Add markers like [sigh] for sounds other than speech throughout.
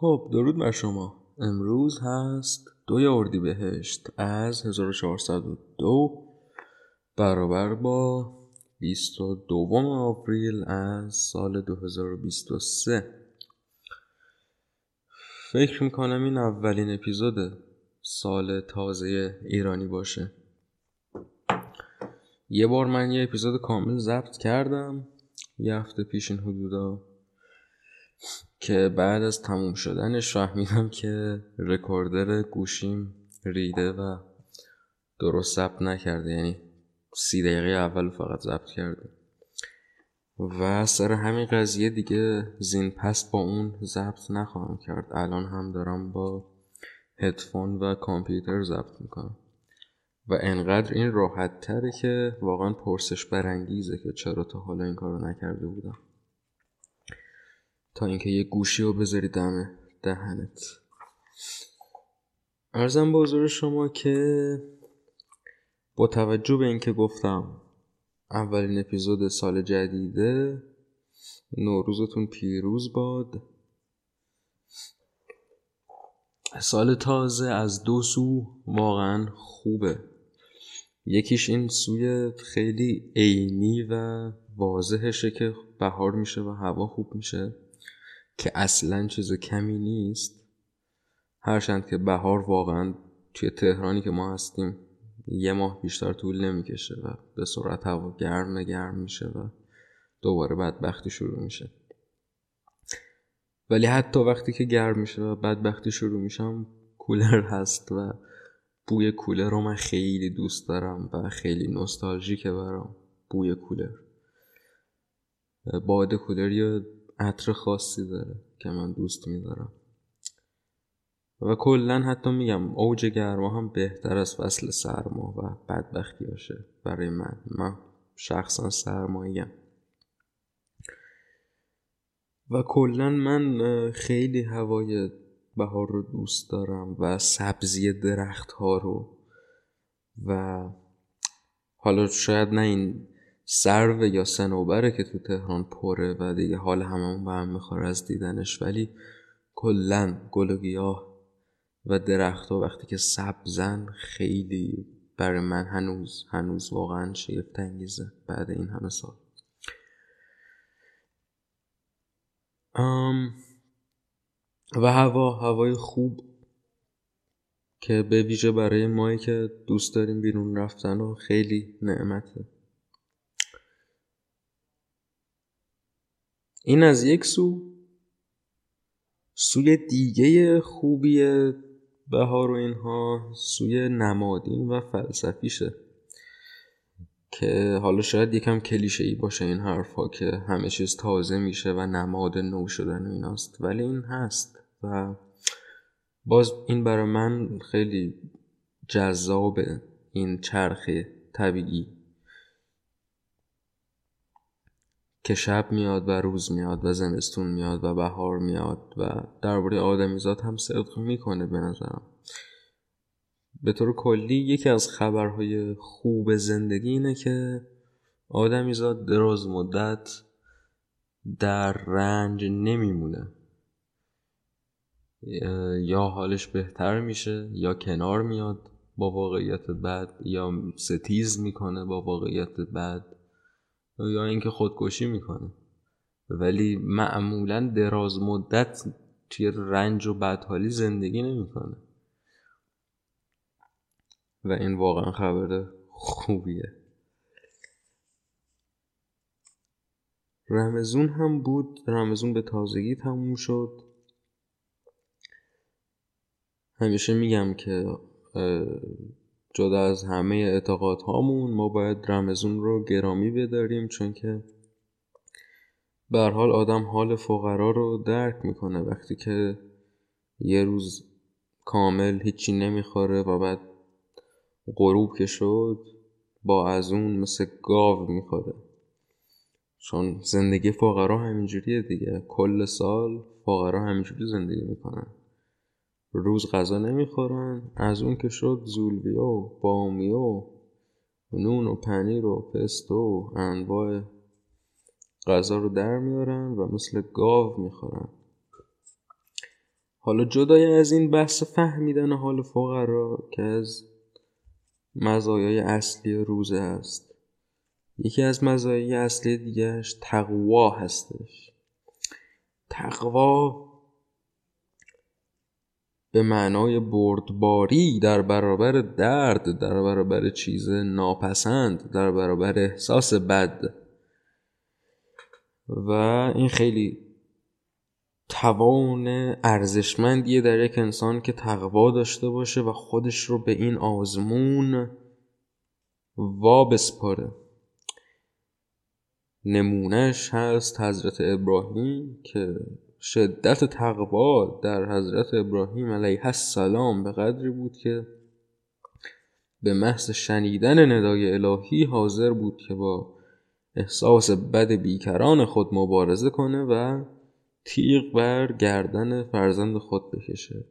خب درود بر شما. امروز هست دوی اردی بهشت از 1402 برابر با 22 آوریل از سال 2023 فکر می‌کنم این اولین اپیزود سال تازه ایرانی باشه. یه بار من یه اپیزود کامل ضبط کردم. یه هفته پیش این حدودا که بعد از تموم شدنش فهمیدم که رکوردر گوشیم ریده و درست ضبط نکرده. یعنی سی دقیقه اول فقط ضبط کرده. و سر همین قضیه دیگه زین پس با اون ضبط نخواهم کرد. الان هم دارم با هدفون و کامپیوتر ضبط می‌کنم. و انقدر این راحت تره که واقعا پرسش برانگیزه که چرا تا حالا این کارو نکرده بودم. تا اینکه یه گوشی رو بذاری دم دهنت. ارزم به حضور شما که با توجه به اینکه گفتم اولین اپیزود سال جدیده نوروزتون پیروز باد. سال تازه از دو سو واقعا خوبه. یکیش این سوی خیلی عینی و واضحشه که بهار میشه و هوا خوب میشه. که اصلا چیز کمی نیست. هرچند که بهار واقعا توی تهرانی که ما هستیم یه ماه بیشتر طول نمی‌کشه و به سرعت هوا گرم گرم میشه و دوباره بدبختی شروع میشه. ولی حتی وقتی که گرم میشه و بدبختی شروع میشم کولر هست و بوی کولر رو من خیلی دوست دارم و خیلی نوستالژیکه برام بوی کولر. باد کولر یه عطر خاصی داره که من دوست میدارم. و کلا حتی میگم اوج گرما هم بهتر از فصل سرما و بدبختی باشه برای من. من شخصا سرماییم و کلا من خیلی هوای بهار رو دوست دارم و سبزی درخت ها رو و حالا شاید نه این سرو یا سنوبره که تو تهران پره و دیگه حال هممون به هم می‌خوره از دیدنش. ولی کلا گل و گیاه و درخت ها وقتی که سبزن خیلی برای من هنوز هنوز واقعا شگفت انگیزه بعد این همه سال. و هوا هوای خوب که به ویژه برای مایی که دوست داریم بیرون رفتن و خیلی نعمته. این از یک سو سوی دیگه خوبی بهار و اینها سوی نمادین و فلسفیشه. که حالا شاید یکم کلیشه ای باشه این حرفا که همه چیز تازه میشه و نماد نو شدن و ایناست. ولی این هست و باز این برای من خیلی جذابه این چرخ طبیعی. که شب میاد و روز میاد و زمستون میاد و بهار میاد و درباره آدمیزاد هم صدق می‌کنه به نظرم. به طور کلی یکی از خبرهای خوب زندگی اینه که آدمیزاد دراز مدت در رنج نمیمونه. یا حالش بهتر میشه یا کنار میاد با واقعیت بد یا ستیز می‌کنه با واقعیت بد. یا اینکه خودکشی می‌کنه. ولی معمولا دراز مدت توی رنج و بدحالی زندگی نمی‌کنه. و این واقعا خبر خوبیه. رمزون هم بود. رمزون به تازگی تموم شد. همیشه میگم که جدا از همه اعتقاد هامون ما باید رمزون رو گرامی بداریم چون که به حال آدم حال فقرا رو درک می‌کنه. وقتی که یه روز کامل هیچی نمی‌خوره و بعد غروب که شد با از اون مثل گاو می‌خوره. چون زندگی فقرا همینجوریه دیگه. کل سال فقرا همینجوری زندگی می‌کنن. روز غذا نمی‌خورن. از اون که شد زولبیا و بامیه و نون و پنیر و پستو و انواع غذا رو در میارن و مثل گاو می‌خورن. حالا جدای از این بحث فهمیدن حال فقرا که از مزایای اصلی روزه است. یکی از مزایای اصلی دیگهش تقوا هستش. تقوا به معنای بردباری در برابر درد در برابر چیز ناپسند در برابر احساس بد. و این خیلی توان ارزشمندیه در یک انسان که تقوا داشته باشه و خودش رو به این آزمون وا بسپاره. نمونهش هست حضرت ابراهیم که شدت تقوا در حضرت ابراهیم علیه السلام به قدری بود که به محض شنیدن ندای الهی حاضر بود که با احساس بد بیکران خود مبارزه کنه و تیغ بر گردن فرزند خود بکشه.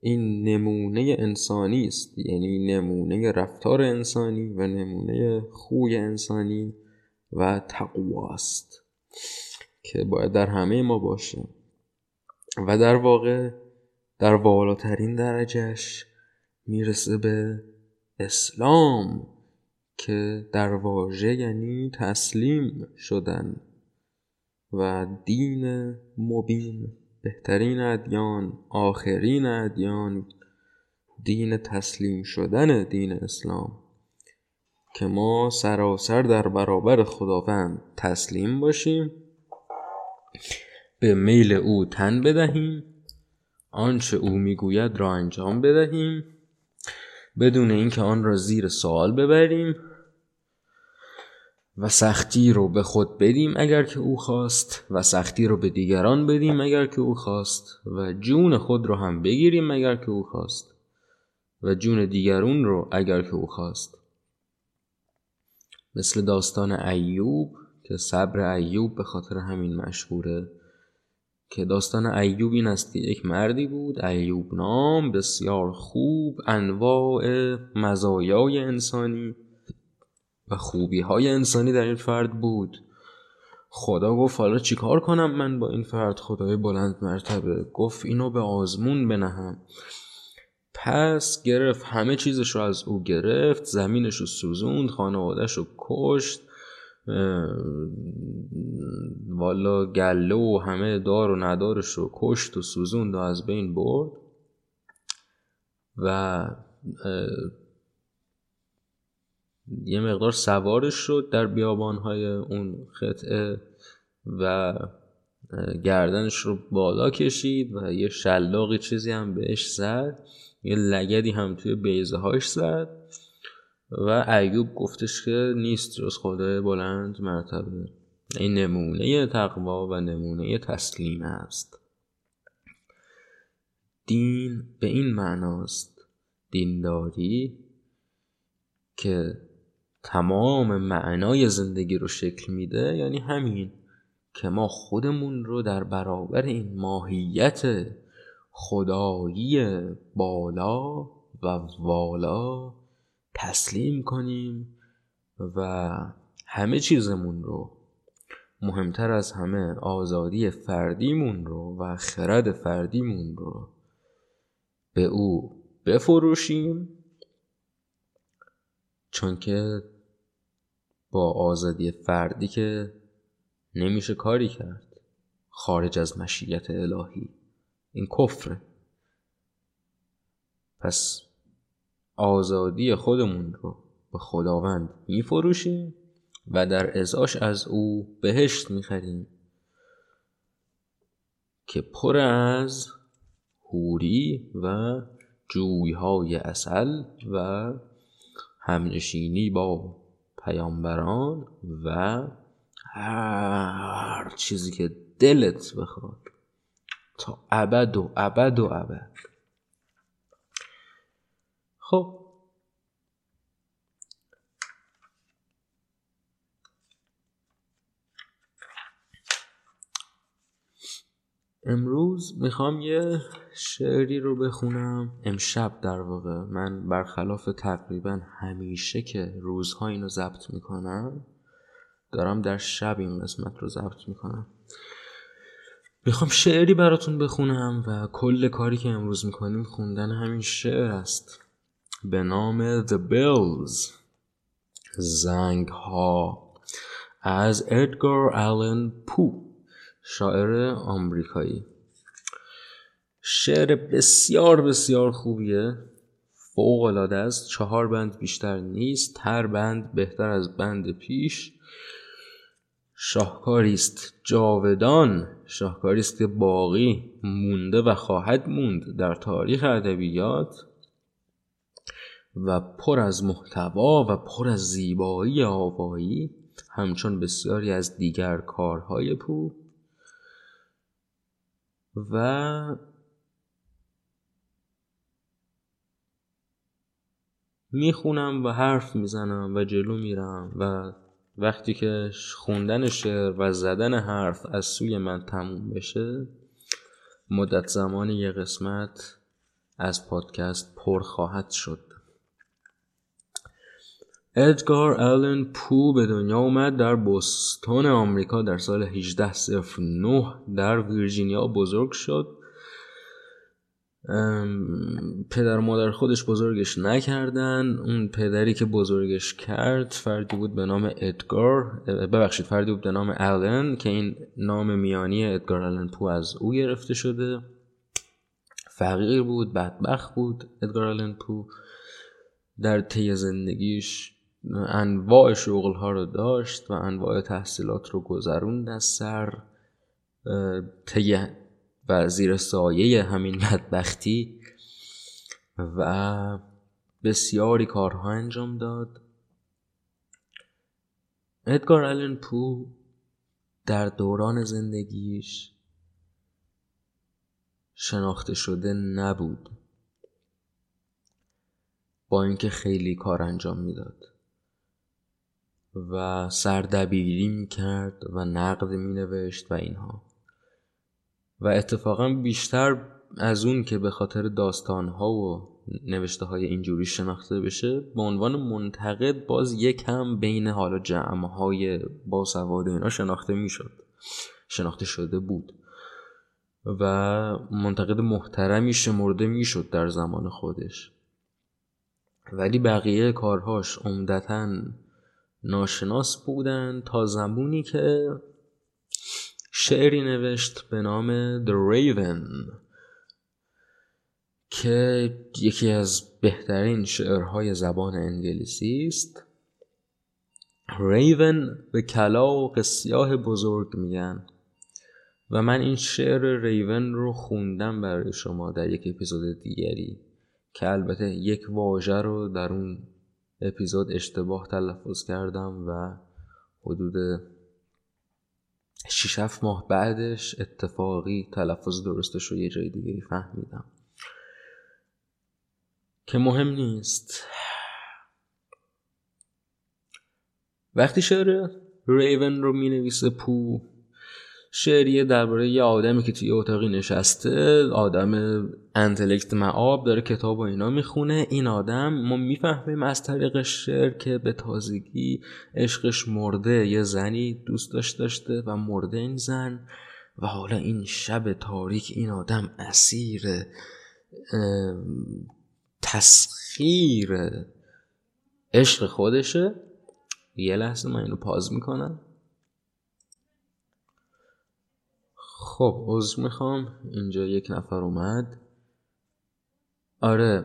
این نمونه انسانی است یعنی نمونه رفتار انسانی و نمونه خوی انسانی و تقواست که باید در همه ما باشه. و در واقع در والاترین درجهش می‌رسه به اسلام که در واژه یعنی تسلیم شدن و دین مبین بهترین ادیان آخرین ادیان دین تسلیم شدن دین اسلام. که ما سراسر در برابر خداوند تسلیم باشیم به میل او تن بدهیم. آنچه او می‌گوید را انجام بدهیم. بدون اینکه آن را زیر سوال ببریم و سختی رو به خود بدیم اگر که او خواست و سختی رو به دیگران بدیم اگر که او خواست و جون خود رو هم بگیریم اگر که او خواست و جون دیگرون رو اگر که او خواست. مثل داستان ایوب که صبر ایوب به خاطر همین مشهوره. که داستان ایوب این است که یک مردی بود ایوب نام بسیار خوب انواع مزایای انسانی و خوبی های انسانی در این فرد بود. خدا گفت حالا چیکار کنم من با این فرد؟ خدای بلند مرتبه گفت اینو به آزمون بنهم. پس گرفت همه چیزش رو از او گرفت زمینش رو سوزوند خانوادش رو کشت والا گله و همه دار و ندارش رو کشت و سوزوند و از بین برد و یه مقدار سوارش شد در بیابانهای اون خطعه و گردنش رو بالا کشید و یه شلاقی چیزی هم بهش زد یه لگدی هم توی بیزه هاش زد. و ایوب گفتش که نیست جز خدای بلند مرتبه. این نمونه تقوا و نمونه تسلیم است. دین به این معناست. دینداری که تمام معنای زندگی رو شکل میده یعنی همین که ما خودمون رو در برابر این ماهیت خدایی بالا و والا تسلیم کنیم و همه چیزمون رو مهمتر از همه آزادی فردیمون رو و خرد فردیمون رو به او بفروشیم. چون که با آزادی فردی که نمیشه کاری کرد. خارج از مشیت الهی. این کفره. پس آزادی خودمون رو به خداوند میفروشیم و در ازاش از او بهشت می‌خریم که پر از هوری و جویهای اصل و همنشینی با پیامبران و هر چیزی که دلت بخواد تا ابد و ابد و ابد. خب. امروز می‌خوام یه شعری رو بخونم. امشب در واقع. من برخلاف تقریبا همیشه که روزها اینو ضبط می‌کنم دارم در شب این قسمت رو ضبط می‌کنم. می‌خوام شعری براتون بخونم و کل کاری که امروز می‌کنیم خوندن همین شعر است. به نام The Bells زنگ ها از ادگار آلن پو شاعر آمریکایی. شعر بسیار بسیار خوبیه. فوق العاده است. چهار بند بیشتر نیست. هر بند بهتر از بند پیش. شاهکاری است. جاودان. شاهکاری است که باقی مونده و خواهد موند در تاریخ ادبیات. و پر از محتوا و پر از زیبایی آوایی همچون بسیاری از دیگر کارهای پو. و می‌خونم و حرف می‌زنم و جلو میرم و وقتی که خوندن شعر و زدن حرف از سوی من تموم بشه مدت زمان یه قسمت از پادکست پر خواهد شد. ادگار آلن پو به دنیا اومد در بوستون آمریکا در سال 1809 در ویرجینیا بزرگ شد. پدر و مادر خودش بزرگش نکردن. اون پدری که بزرگش کرد فردی بود به نام ادگار ببخشید فردی بود به نام آلن که این نام میانی ادگار آلن پو از او گرفته شده. فقیر بود بدبخت بود ادگار آلن پو در طی زندگیش انواع شغل ها رو داشت و انواع تحصیلات رو گذروند از سر و زیر سایه همین بدبختی و بسیاری کارها انجام داد. ادگار آلن پو در دوران زندگیش شناخته شده نبود. با اینکه خیلی کار انجام می‌داد. و سردبیری می‌کرد و نقد مینوشت و اینها. و اتفاقا بیشتر از اون که به خاطر داستانها و نوشته های اینجوری شناخته بشه به عنوان منتقد باز یکم بین حالا جمع های باسواد اینا شناخته می‌شد. شناخته شده بود. و منتقد محترمی شمرده می‌شد در زمان خودش. ولی بقیه کارهاش عمدتا ناشناس بودن تا زمانی که شعری نوشت به نام The Raven که یکی از بهترین شعرهای زبان انگلیسی است. ریون به کلاق سیاه بزرگ میگن. و من این شعر ریون رو خوندم برای شما در یک اپیزود دیگری که البته یک واژه رو در اون اپیزود اشتباه تلفظ کردم و حدود 6 ماه بعدش اتفاقی تلفظ درستش رو یه جای دیگه فهمیدم. که مهم نیست. وقتی شعر ریون رو می نویسه پو شعریه درباره یه آدمی که توی اتاقی نشسته آدم انتلکت معاب داره کتاب و اینا می‌خونه. این آدم ما می‌فهمیم از طریق شعر که به تازگی عشقش مرده. یه زنی دوست داشت داشته و مرده این زن و حالا این شب تاریک این آدم اسیر تسخیر عشق خودشه. یه لحظه من اینو پاز می‌کنم. خب عذر می‌خوام. اینجا یک نفر اومد. آره.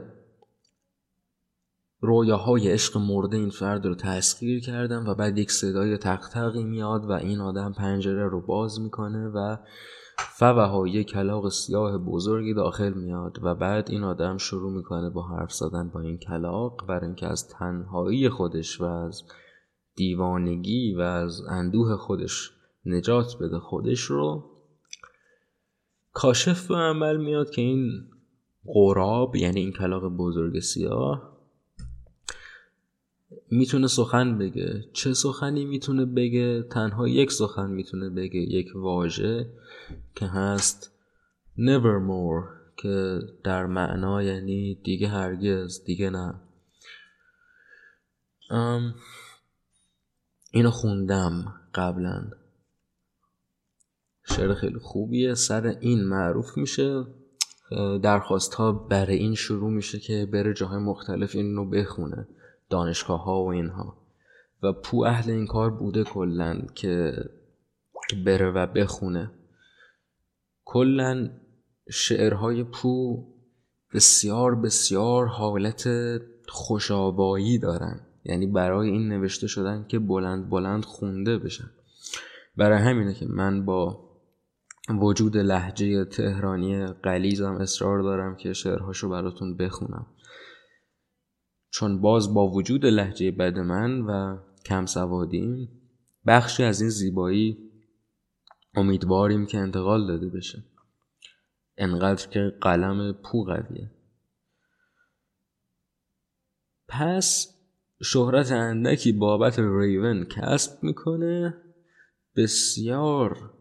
رویاهای عشق مرده این فرد رو تسخیر کردم و بعد یک صدای تقتقی میاد و این آدم پنجره رو باز می‌کنه و فوها یک کلاق سیاه بزرگی داخل میاد و بعد این آدم شروع می‌کنه با حرف زدن با این کلاق برای اینکه از تنهایی خودش و از دیوانگی و از اندوه خودش نجات بده خودش رو. کاشف به عمل میاد که این قراب یعنی این کلاق بزرگ سیاه می‌تونه سخن بگه. چه سخنی می‌تونه بگه؟ تنها یک سخن می‌تونه بگه. یک واژه که هست nevermore که در معنا یعنی دیگه هرگز دیگه نه. اینو خوندم قبلا. شعر خیلی خوبیه. سر این معروف میشه. درخواست ها برای این شروع میشه که بره جاهای مختلف این رو بخونه. دانشگاه ها و اینها. و پو اهل این کار بوده کلا که بره و بخونه. کلا شعرهای پو بسیار بسیار حالت خوشابایی دارن. یعنی برای این نوشته شدن که بلند بلند خونده بشن. برای همینه که من با وجود لحجه تهرانی قلیزم اصرار دارم که شعرهاشو براتون بخونم. چون باز با وجود لحجه بد من و کم سوادیم بخشی از این زیبایی امیدواریم که انتقال داده بشه. انقدر که قلم پو قویه. پس شهرت اندکی بابت ریون کسب می‌کنه. بسیار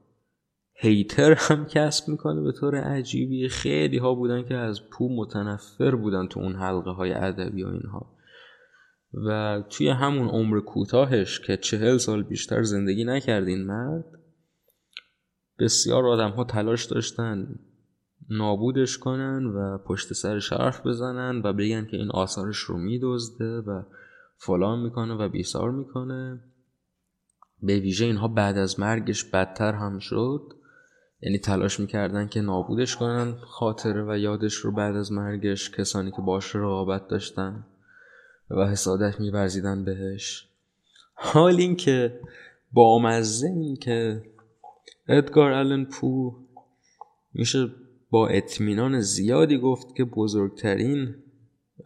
هیتر هم کسب می‌کنه به طور عجیبی. خیلی ها بودن که از پو متنفر بودن تو اون حلقه های ادبی و اینها. و توی همون عمر کوتاهش که چهل سال بیشتر زندگی نکردین مرد بسیار آدم ها تلاش داشتن نابودش کنن و پشت سر حرف بزنن و بگن که این آثارش رو میدزده و فلان می‌کنه و بیسار می‌کنه. به ویژه اینها بعد از مرگش بدتر هم شد. یعنی تلاش می‌کردن که نابودش کنن خاطره و یادش رو بعد از مرگش کسانی که باش رقابت داشتن و حسادت میورزیدن بهش. حال این که با مزه این که ادگار آلن پو میشه با اطمینان زیادی گفت که بزرگترین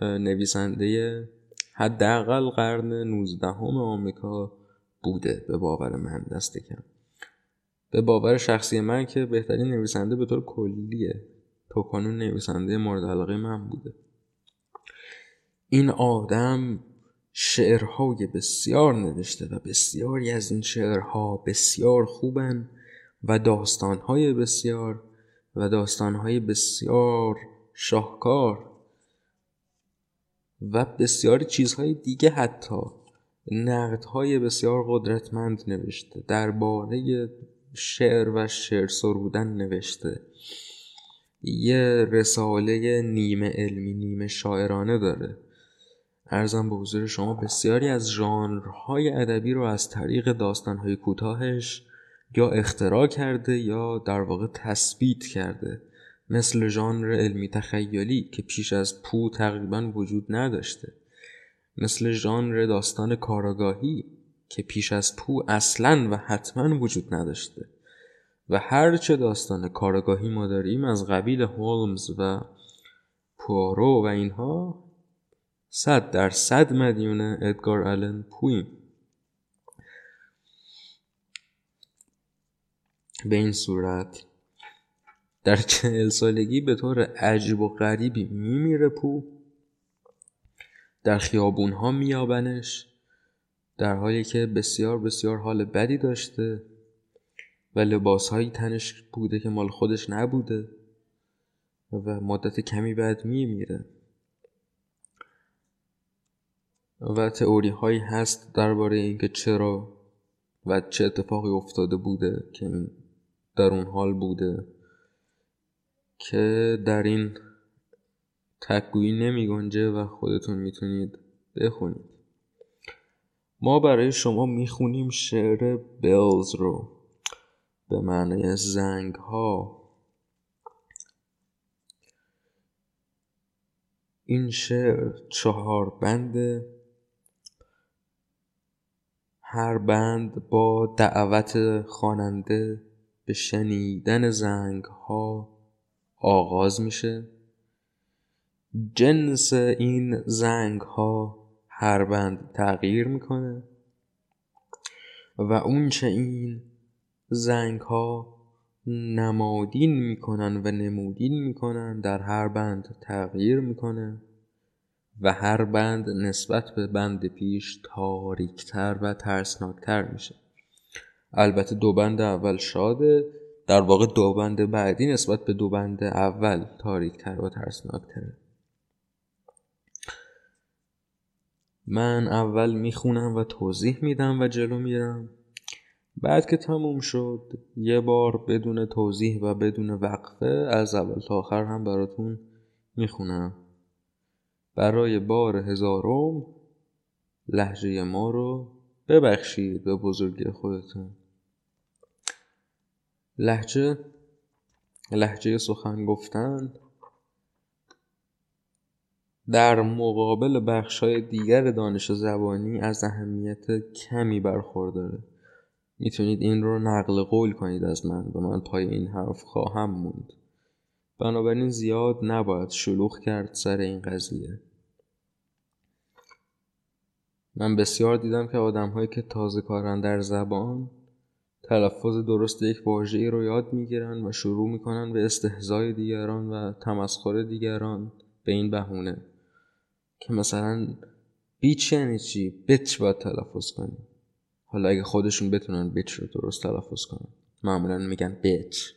نویسنده حداقل قرن 19 آمریکا بوده به باور من دست کم به باور شخصی من که بهترین نویسنده به طور کلیه تا کنون نویسنده مورد علاقه من بوده. این آدم شعرهای بسیار نوشته و بسیاری از این شعرها بسیار خوبن و داستانهای بسیار و داستانهای بسیار شاهکار و بسیاری چیزهای دیگه حتی نقدهای بسیار قدرتمند نوشته درباره شعر و شعر سرودن نوشته. یه رساله نیمه علمی نیمه شاعرانه داره. ارزم به حضور شما بسیاری از ژانرهای ادبی رو از طریق داستانهای کوتاهش یا اختراع کرده یا در واقع تثبیت کرده. مثل ژانر علمی تخیلی که پیش از پو تقریبا وجود نداشته. مثل ژانر داستان کاراگاهی که پیش از پو اصلا و حتما وجود نداشته و هرچه داستان کارگاهی ما داریم از قبیل هولمز و پوارو و اینها صد در صد مدیون ادگار آلن پویم به این صورت در چهل سالگی به طور عجیب و غریبی میمیره پو در خیابون ها میابنش در حالی که بسیار بسیار حال بدی داشته و لباس هایی تنش بوده که مال خودش نبوده و مدت کمی بعد میمیره. و تئوری هایی هست درباره اینکه چرا و چه اتفاقی افتاده بوده که این در اون حال بوده که در این تکگویی نمی گنجه و خودتون می‌تونید بخونید. ما برای شما می‌خونیم شعر بلز رو. به معنی زنگ ها این شعر چهار بند هر بند با دعوت خواننده به شنیدن زنگ ها آغاز میشه. جنس این زنگ ها هر بند تغییر می‌کنه. و اونچه این زنگ ها نمادین می‌کنن و نمودین می‌کنن در هر بند تغییر می‌کنه و هر بند نسبت به بند پیش تاریکتر و ترسناکتر میشه. البته دو بند اول شاده در واقع دو بند بعدی نسبت به دو بند اول تاریکتر و ترسناکتره. من اول می‌خونم و توضیح میدم و جلو میرم. بعد که تموم شد یه بار بدون توضیح و بدون وقفه از اول تا آخر هم براتون می‌خونم. برای بار هزارم لحجه ما رو ببخشید به بزرگی خودتون. لحجه لحجه سخن گفتن در مقابل بخشهای دیگر دانش زبانی از اهمیت کمی برخورداره. می‌تونید این رو نقل قول کنید از من و من پای این حرف خواهم موند. بنابراین زیاد نباید شلوغ کرد سر این قضیه. من بسیار دیدم که آدم هایی که تازه کارن در زبان تلفظ درست یک واژه رو یاد می‌گیرن و شروع می‌کنن به استهزای دیگران و تمسخر دیگران به این بهونه. که مثلا بیچ یعنی چی؟ بیچ باید تلفظ کنی. حالا اگه خودشون بتونن بیچ رو درست تلفظ کنن. معمولا میگن بیچ.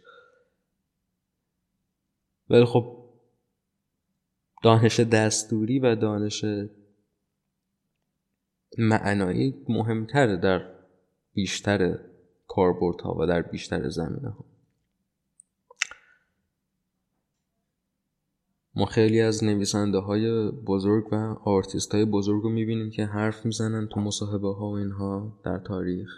ولی خب دانش دستوری و دانش معنایی مهمتره در بیشتر کاربردها و در بیشتر زمینه ها ما خیلی از نویسنده های بزرگ و آرتیست های بزرگ رو می‌بینیم که حرف می‌زنن تو مصاحبه ها و اینها در تاریخ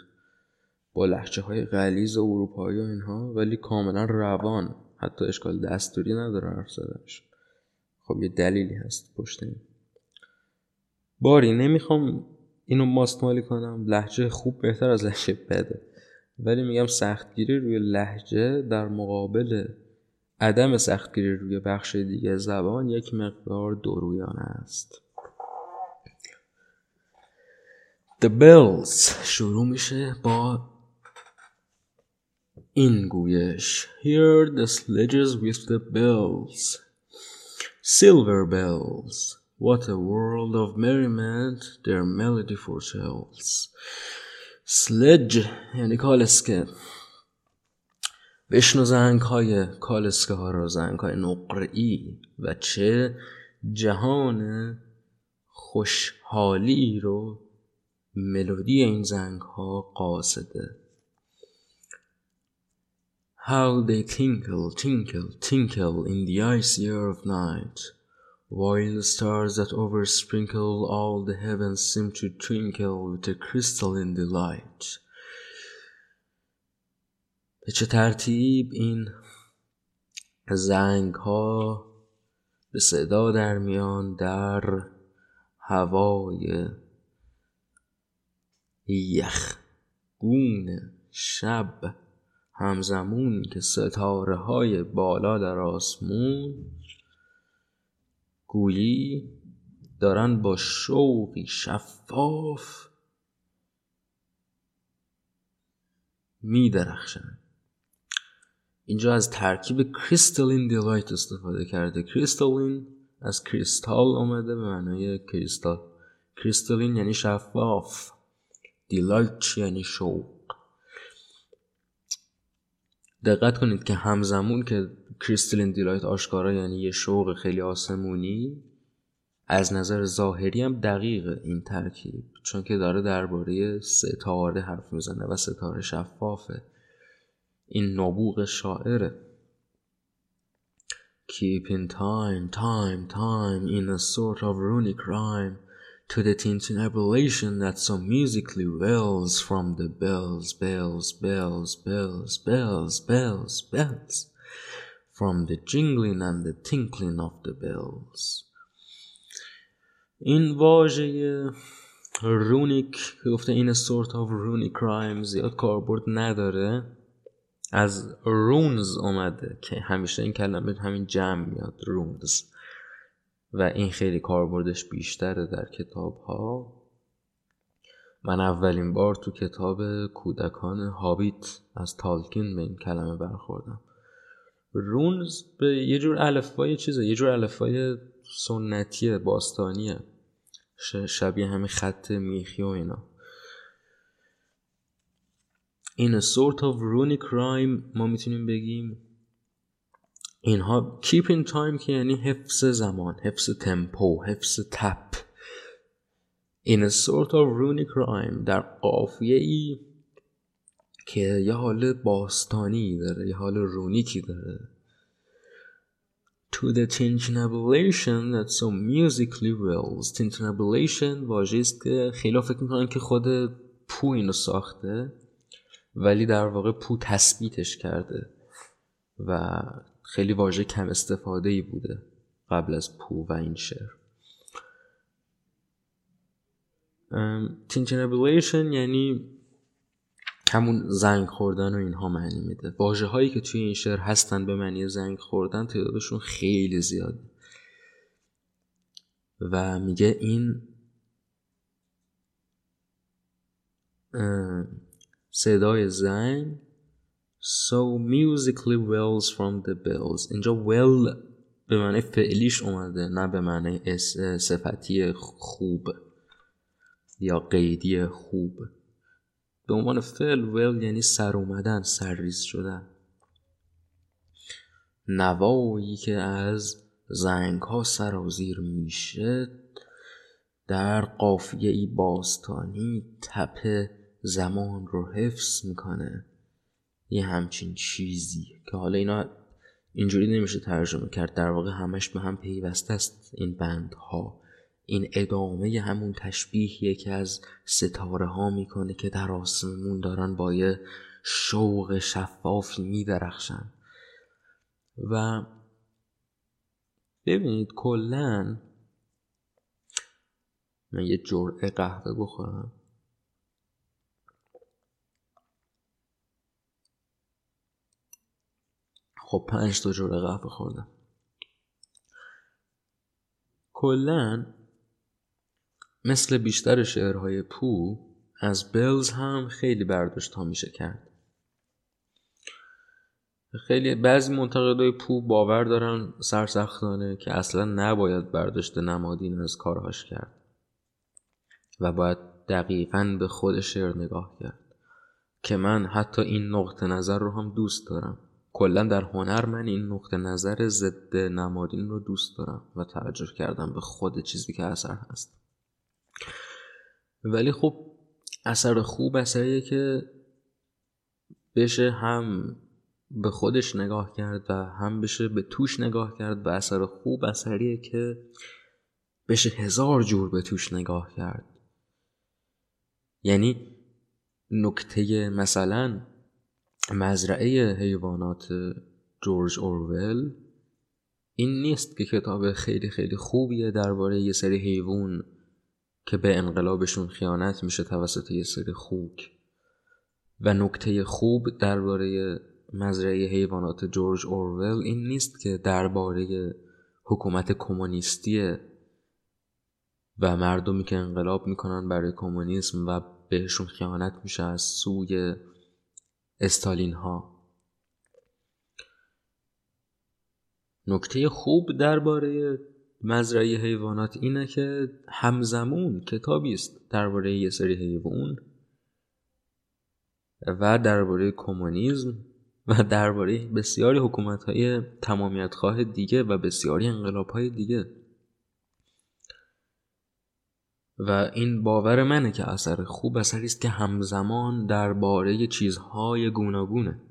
با لهجه های غلیظ اروپایی و اینها ولی کاملا روان. حتی اشکال دستوری نداره حرف زدنش. خب یه دلیلی هست پشت این. باری نمی‌خوام اینو ماستمالی کنم. لهجه خوب بهتر از لهجه بده. ولی میگم سختگیری روی لهجه در مقابل عدم سختگیری روی بخش دیگه زبان یک مقدار درویانه است The bells شروع میشه با این گویش Hear the sledges with the bells Silver bells What a world of merriment their melody foretells Sledge یعنی کالسکه بشنو زنگ های کالسکه ها را زنگ های نقرئی و چه جهان خوشحالی رو ملودی این زنگ ها قاصده How they tinkle, tinkle, tinkle in the icy air of night While the stars that oversprinkle all the heavens seem to twinkle with a crystalline delight به چه ترتیب این زنگ ها به صدا در میان در هوای یخگون شب همزمون که ستاره های بالا در آسمون گویی دارن با شوقی شفاف می درخشن. اینجا از ترکیب crystalline delight استفاده کرده. crystalline از crystal آمده به معنای کریستال. crystalline یعنی شفاف. delight یعنی شوق. دقت کنید که همزمان که crystalline delight آشکارا یعنی یه شوق خیلی آسمونی از نظر ظاهری هم دقیقه این ترکیب. چون که داره درباره ستاره حرف می‌زنه و ستاره شفافه. این نبوغ شاعره Keeping time, time, time in a sort of runic rhyme to the tintinnabulation that so musically wells from the bells, bells, bells, bells, bells, bells, bells, from the jingling and the tinkling of the bells. این واژه رونیک که گفته این sort of runic rhyme زیاد کاربرد نداره از رونز اومده که همیشه این کلمه همین جمع میاد رونز. و این خیلی کاربردش بیشتره در کتاب ها من اولین بار تو کتاب کودکان هابیت از تالکین به این کلمه برخوردم. رونز به یه جور الفبای چیزه یه جور الفبای سنتیه باستانیه. شبیه همین خط میخی و اینا. این sort of runic rhyme ما می‌تونیم بگیم. اینها keep in time که یعنی حفظ زمان حفظ تمپو حفظ تپ a sort of runic rhyme در قافیه ای که یه حال باستانی داره یه حال رونیکی داره. To the tintinnabulation that so musically wells tintinnabulation واژه است که خیلی فکر می‌کنن که خود پو اینو ساخته. ولی در واقع پو تثبیتش کرده و خیلی واژه کم استفاده ای بوده قبل از پو و این شعر. tintinnabulation یعنی همون زنگ خوردن و اینها معنی میده. واژه هایی که توی این شعر هستن به معنی زنگ خوردن تعدادشون خیلی زیاد. و میگه این صدای زنگ. So musically wells from the bells. اینجا well به معنی فعلیش اومده نه به معنی صفتی خوب یا قیدی خوب. به عنوان فعل ول یعنی سر اومدن سرریز شدن. نوایی که از زنگ ها سرازیر میشه در قافیه ای باستانی تپ زمان رو حفظ می‌کنه. یه همچین چیزی که حالا اینا اینجوری نمیشه ترجمه کرد. در واقع همش به هم پیوسته است این بندها. این ادامه همون تشبیهیه که از ستاره ها می‌کنه که در آسمون دارن با یه شوق شفافی میدرخشن. و ببینید کلا من یه جرعه قهوه بخورم. خب پنج تا جرعه قهوه خوردم. کلا مثل بیشتر شعرهای پو از بلز هم خیلی برداشت ها میشه کرد. خیلی بعضی منتقدای پو باور دارن سرسختانه که اصلا نباید برداشت نمادین از کارهاش کرد و باید دقیقا به خود شعر نگاه کرد. که من حتی این نقطه نظر رو هم دوست دارم. کلا در هنر من این نقطه نظر ضد نمادین رو دوست دارم و توجه کردم به خود چیزی که اثر هست. ولی خب اثر خوب اثریه که بشه هم به خودش نگاه کرد و هم بشه به توش نگاه کرد و اثر خوب اثریه که بشه هزار جور به توش نگاه کرد. یعنی نکته مثلا مزرعه حیوانات جورج اورول. این نیست که کتاب خیلی خیلی خوبیه درباره یه سری حیوان که به انقلابشون خیانت میشه توسط یه سری خوک. و نکته خوب درباره مزرعه حیوانات جورج اورول این نیست که درباره حکومت کمونیستی و مردمی که انقلاب می‌کنن برای کمونیسم و بهشون خیانت میشه از سوی استالین ها نکته خوب درباره مزرعه حیوانات اینه که همزمون کتابی است درباره یه سری حیوان و درباره کمونیسم و درباره بسیاری حکومت های تمامیت خواه دیگه و بسیاری انقلاب های دیگه. و این باور منه که اثر خوب اثری است که همزمان درباره چیزهای گوناگونه.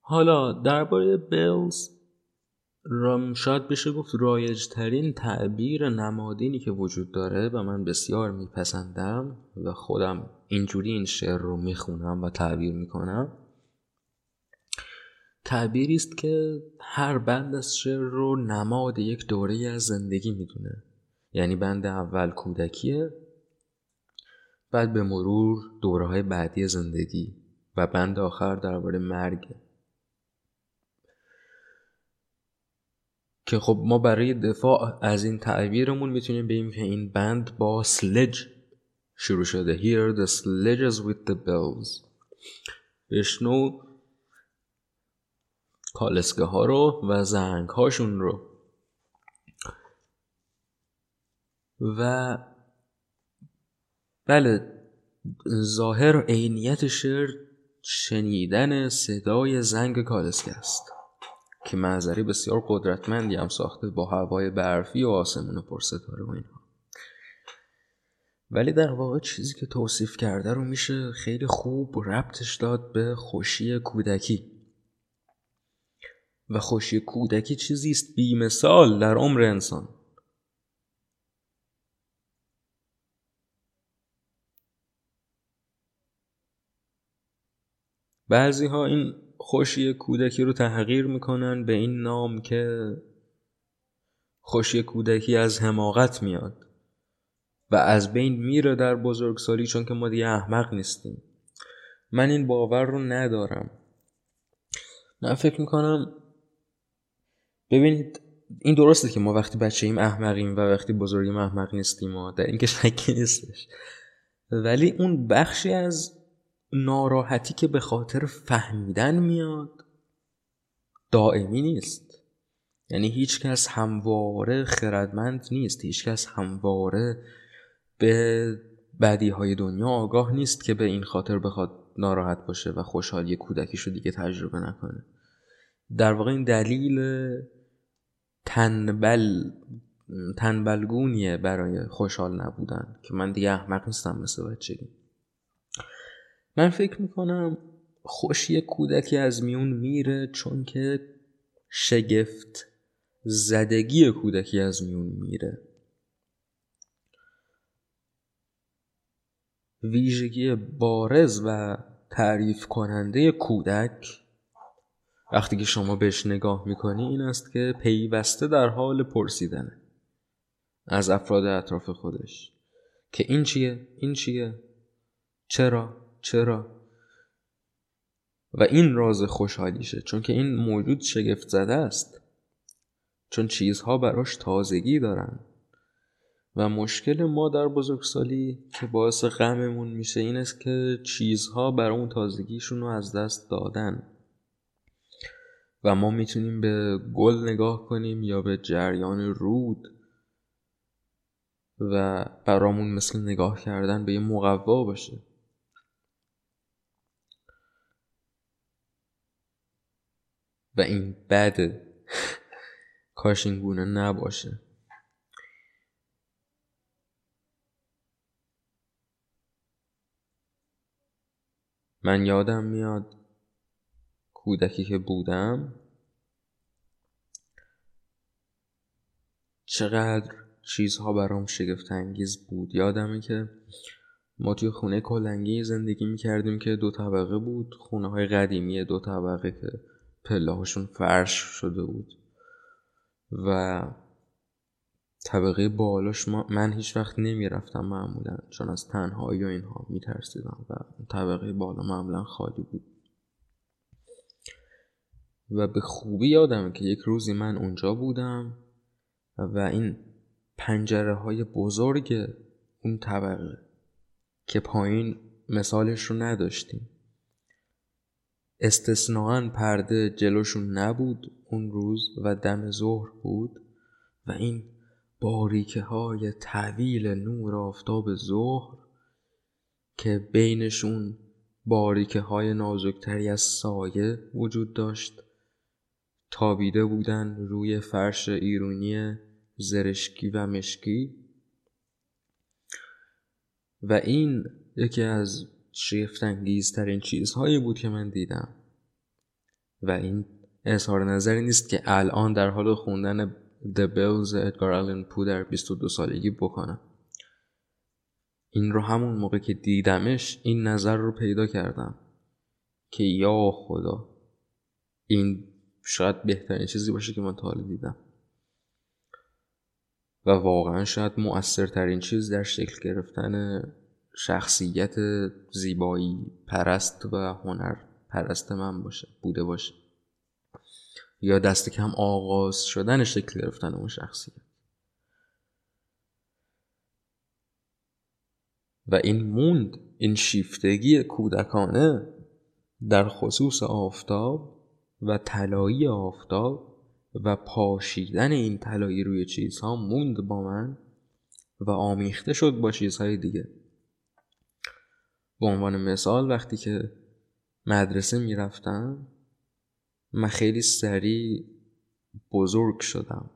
حالا درباره بلز رام شاید بشه گفت رایج ترین تعبیر نمادینی که وجود داره و من بسیار میپسندم و خودم اینجوری این شعر رو می‌خونم و تعبیر می‌کنم. تعبیری است که هر بند از شعر رو نماد یک دوره از زندگی می‌دونه. یعنی بند اول کودکیه بعد به مرور دوره های بعدی زندگی و بند آخر درباره مرگ که خب ما برای دفاع از این تعبیرمون می‌تونیم بگیم که این بند با سلج شروع شده. Here the sledges with the bells. بشنو کالسکه ها رو و زنگ هاشون رو. و بله ظاهر و عینیت شعر شنیدن صدای زنگ کالسکه است که منظری بسیار قدرتمندی هم ساخته با هوای برفی و آسمون پرستاره و اینها. ولی در واقع چیزی که توصیف کرده رو میشه خیلی خوب ربطش داد به خوشی کودکی. و خوشی کودکی چیزی است بیمثال در عمر انسان. بعضی ها این خوشی کودکی رو تحقیر می‌کنن به این نام که خوشی کودکی از حماقت میاد و از بین میره در بزرگسالی چون که ما دیگه احمق نیستیم. من این باور رو ندارم. من فکر می‌کنم ببینید این درسته که ما وقتی بچه ایم احمقیم و وقتی بزرگیم احمق نیستیم و در اینکه شکی نیستش. ولی اون بخشی از ناراحتی که به خاطر فهمیدن میاد دائمی نیست. یعنی هیچ کس همواره خردمند نیست. هیچ کس همواره به بدی های دنیا آگاه نیست که به این خاطر بخواد ناراحت باشه و خوشحالی کودکیش رو دیگه تجربه نکنه. در واقع این دلیل تنبل تنبلگونیه برای خوشحال نبودن که من دیگه احمق نیستم مثل بچگی. من فکر می‌کنم خوشی کودکی از میون میره چون که شگفت زدگی کودکی از میون میره. ویژگی بارز و تعریف کننده کودک وقتی که شما بهش نگاه می‌کنی این است که پیوسته در حال پرسیدنه از افراد اطراف خودش که این چیه؟ این چیه؟ چرا؟ چرا؟ و این راز خوشحالیشه چون که این موجود شگفت زده است چون چیزها براش تازگی دارن و مشکل ما در بزرگسالی که باعث غممون میشه این است که چیزها بر اون تازگیشون رو از دست دادن و ما می‌تونیم به گل نگاه کنیم یا به جریان رود و برامون مثل نگاه کردن به یه مقوا باشه. و این بده کاش این گونه نباشه. من یادم میاد کودکی که بودم چقدر چیزها برام شگفت انگیز بود. یادمه که ما توی خونه کلنگی زندگی می‌کردیم که دو طبقه بود. خونه های قدیمی دو طبقه که پله هاشون فرش شده بود. و طبقه بالاش من هیچ وقت نمی‌رفتم معمولا چون از تنهایی و اینها میترسیدم و طبقه بالا معمولا خالی بود. و به خوبی یادم که یک روزی من اونجا بودم و این پنجره های بزرگ اون طبقه که پایین مثالش رو نداشتیم. استثناا پرده جلوشون نبود اون روز و دم ظهر بود و این باریکه های طویل نور آفتاب ظهر که بینشون باریکه های نازکتری از سایه وجود داشت. تابیده بودن روی فرش ایرونی زرشکی و مشکی. و این یکی از شیفتانگیزترین چیزهایی بود که من دیدم. و این اظهار نظری نیست که الان در حال خوندن The Bells ادگار آلن پو در 22 سالگی بکنم. این رو همون موقع که دیدمش این نظر رو پیدا کردم که یا خدا این شاید بهترین چیزی باشه که من تا حالا دیدم. و واقعا شاید مؤثرترین چیز در شکل گرفتن شخصیت زیبایی پرست و هنر پرست من باشه بوده باشه. یا دست کم آغاز شدن شکل گرفتن اون شخصیت. و این موند این شیفتگی کودکانه در خصوص آفتاب و طلایی آفتاب و پاشیدن این طلایی روی چیزها موند با من و آمیخته شد با چیزهای دیگه. به عنوان مثال وقتی که مدرسه می‌رفتم من خیلی سریع بزرگ شدم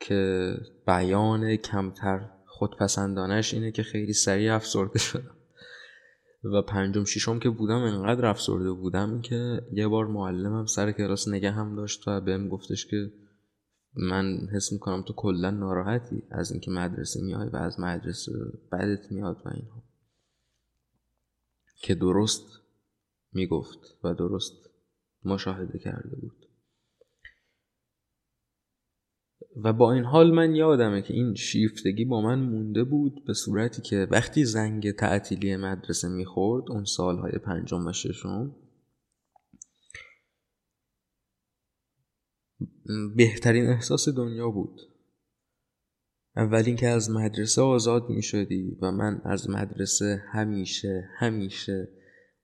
که بیان کمتر خودپسندانش اینه که خیلی سریع افسرده شدم. و پنجم ششم که بودم انقدر افسرده بودم که یه بار معلمم سر کلاس نگه هم داشت و بهم گفتش که من حس می‌کنم تو کلا ناراحتی از اینکه مدرسه میای و از مدرسه بدت میاد و اینها. که درست می‌گفت و درست مشاهده کرده بود. و با این حال من یادمه که این شیفتگی با من مونده بود به صورتی که وقتی زنگ تعطیلی مدرسه می‌خورد اون سالهای پنجم و ششم بهترین احساس دنیا بود. اول اینکه از مدرسه آزاد می شدی و من از مدرسه همیشه همیشه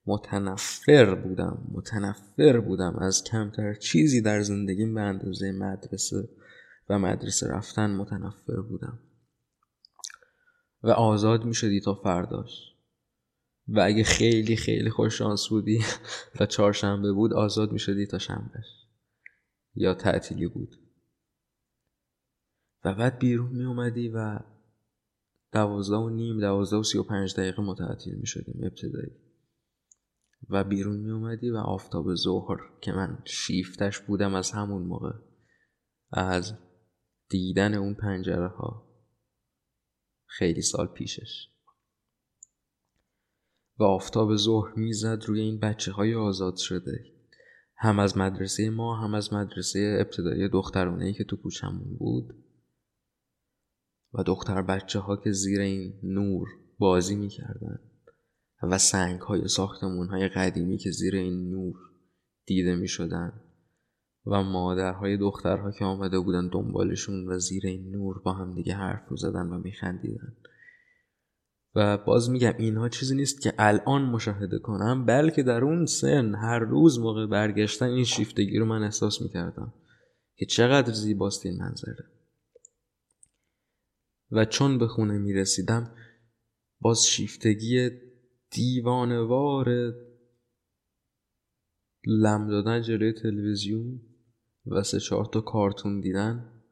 متنفر بودم متنفر بودم از کمتر چیزی در زندگیم به اندازه مدرسه و مدرسه رفتن متنفر بودم. و آزاد می شدی تا فرداش. و اگه خیلی خیلی خوش شانس بودی [laughs] و چهارشنبه بود آزاد می شدی تا شنبهش. یا تعطیلی بود. و بعد بیرون می اومدی و دوازده و نیم دوازده و سی و پنج دقیقه متعطیل می شدیم ابتدایی. و بیرون می اومدی و آفتاب ظهر که من شیفتش بودم از همون موقع از دیدن اون پنجره ها خیلی سال پیشش. و آفتاب ظهر می‌زد روی این بچه های آزاد شده. هم از مدرسه ما هم از مدرسه ابتدایی دخترانه که تو کوچمون بود. و دختر بچه ها که زیر این نور بازی می‌کردن و سنگ های ساختمون های قدیمی که زیر این نور دیده می شدن و مادرهای دخترها که آمده بودن دنبالشون و زیر این نور با هم دیگه حرف رو زدن و میخندیدن. و باز میگم اینها چیزی نیست که الان مشاهده کنم بلکه در اون سن هر روز موقع برگشتن این شیفتگی رو من احساس می‌کردم که چقدر زیباست این منظره. و چون به خونه می‌رسیدم باز شیفتگی دیوانوار لم دادن جلوی تلویزیون و سه چهار تا کارتون دیدن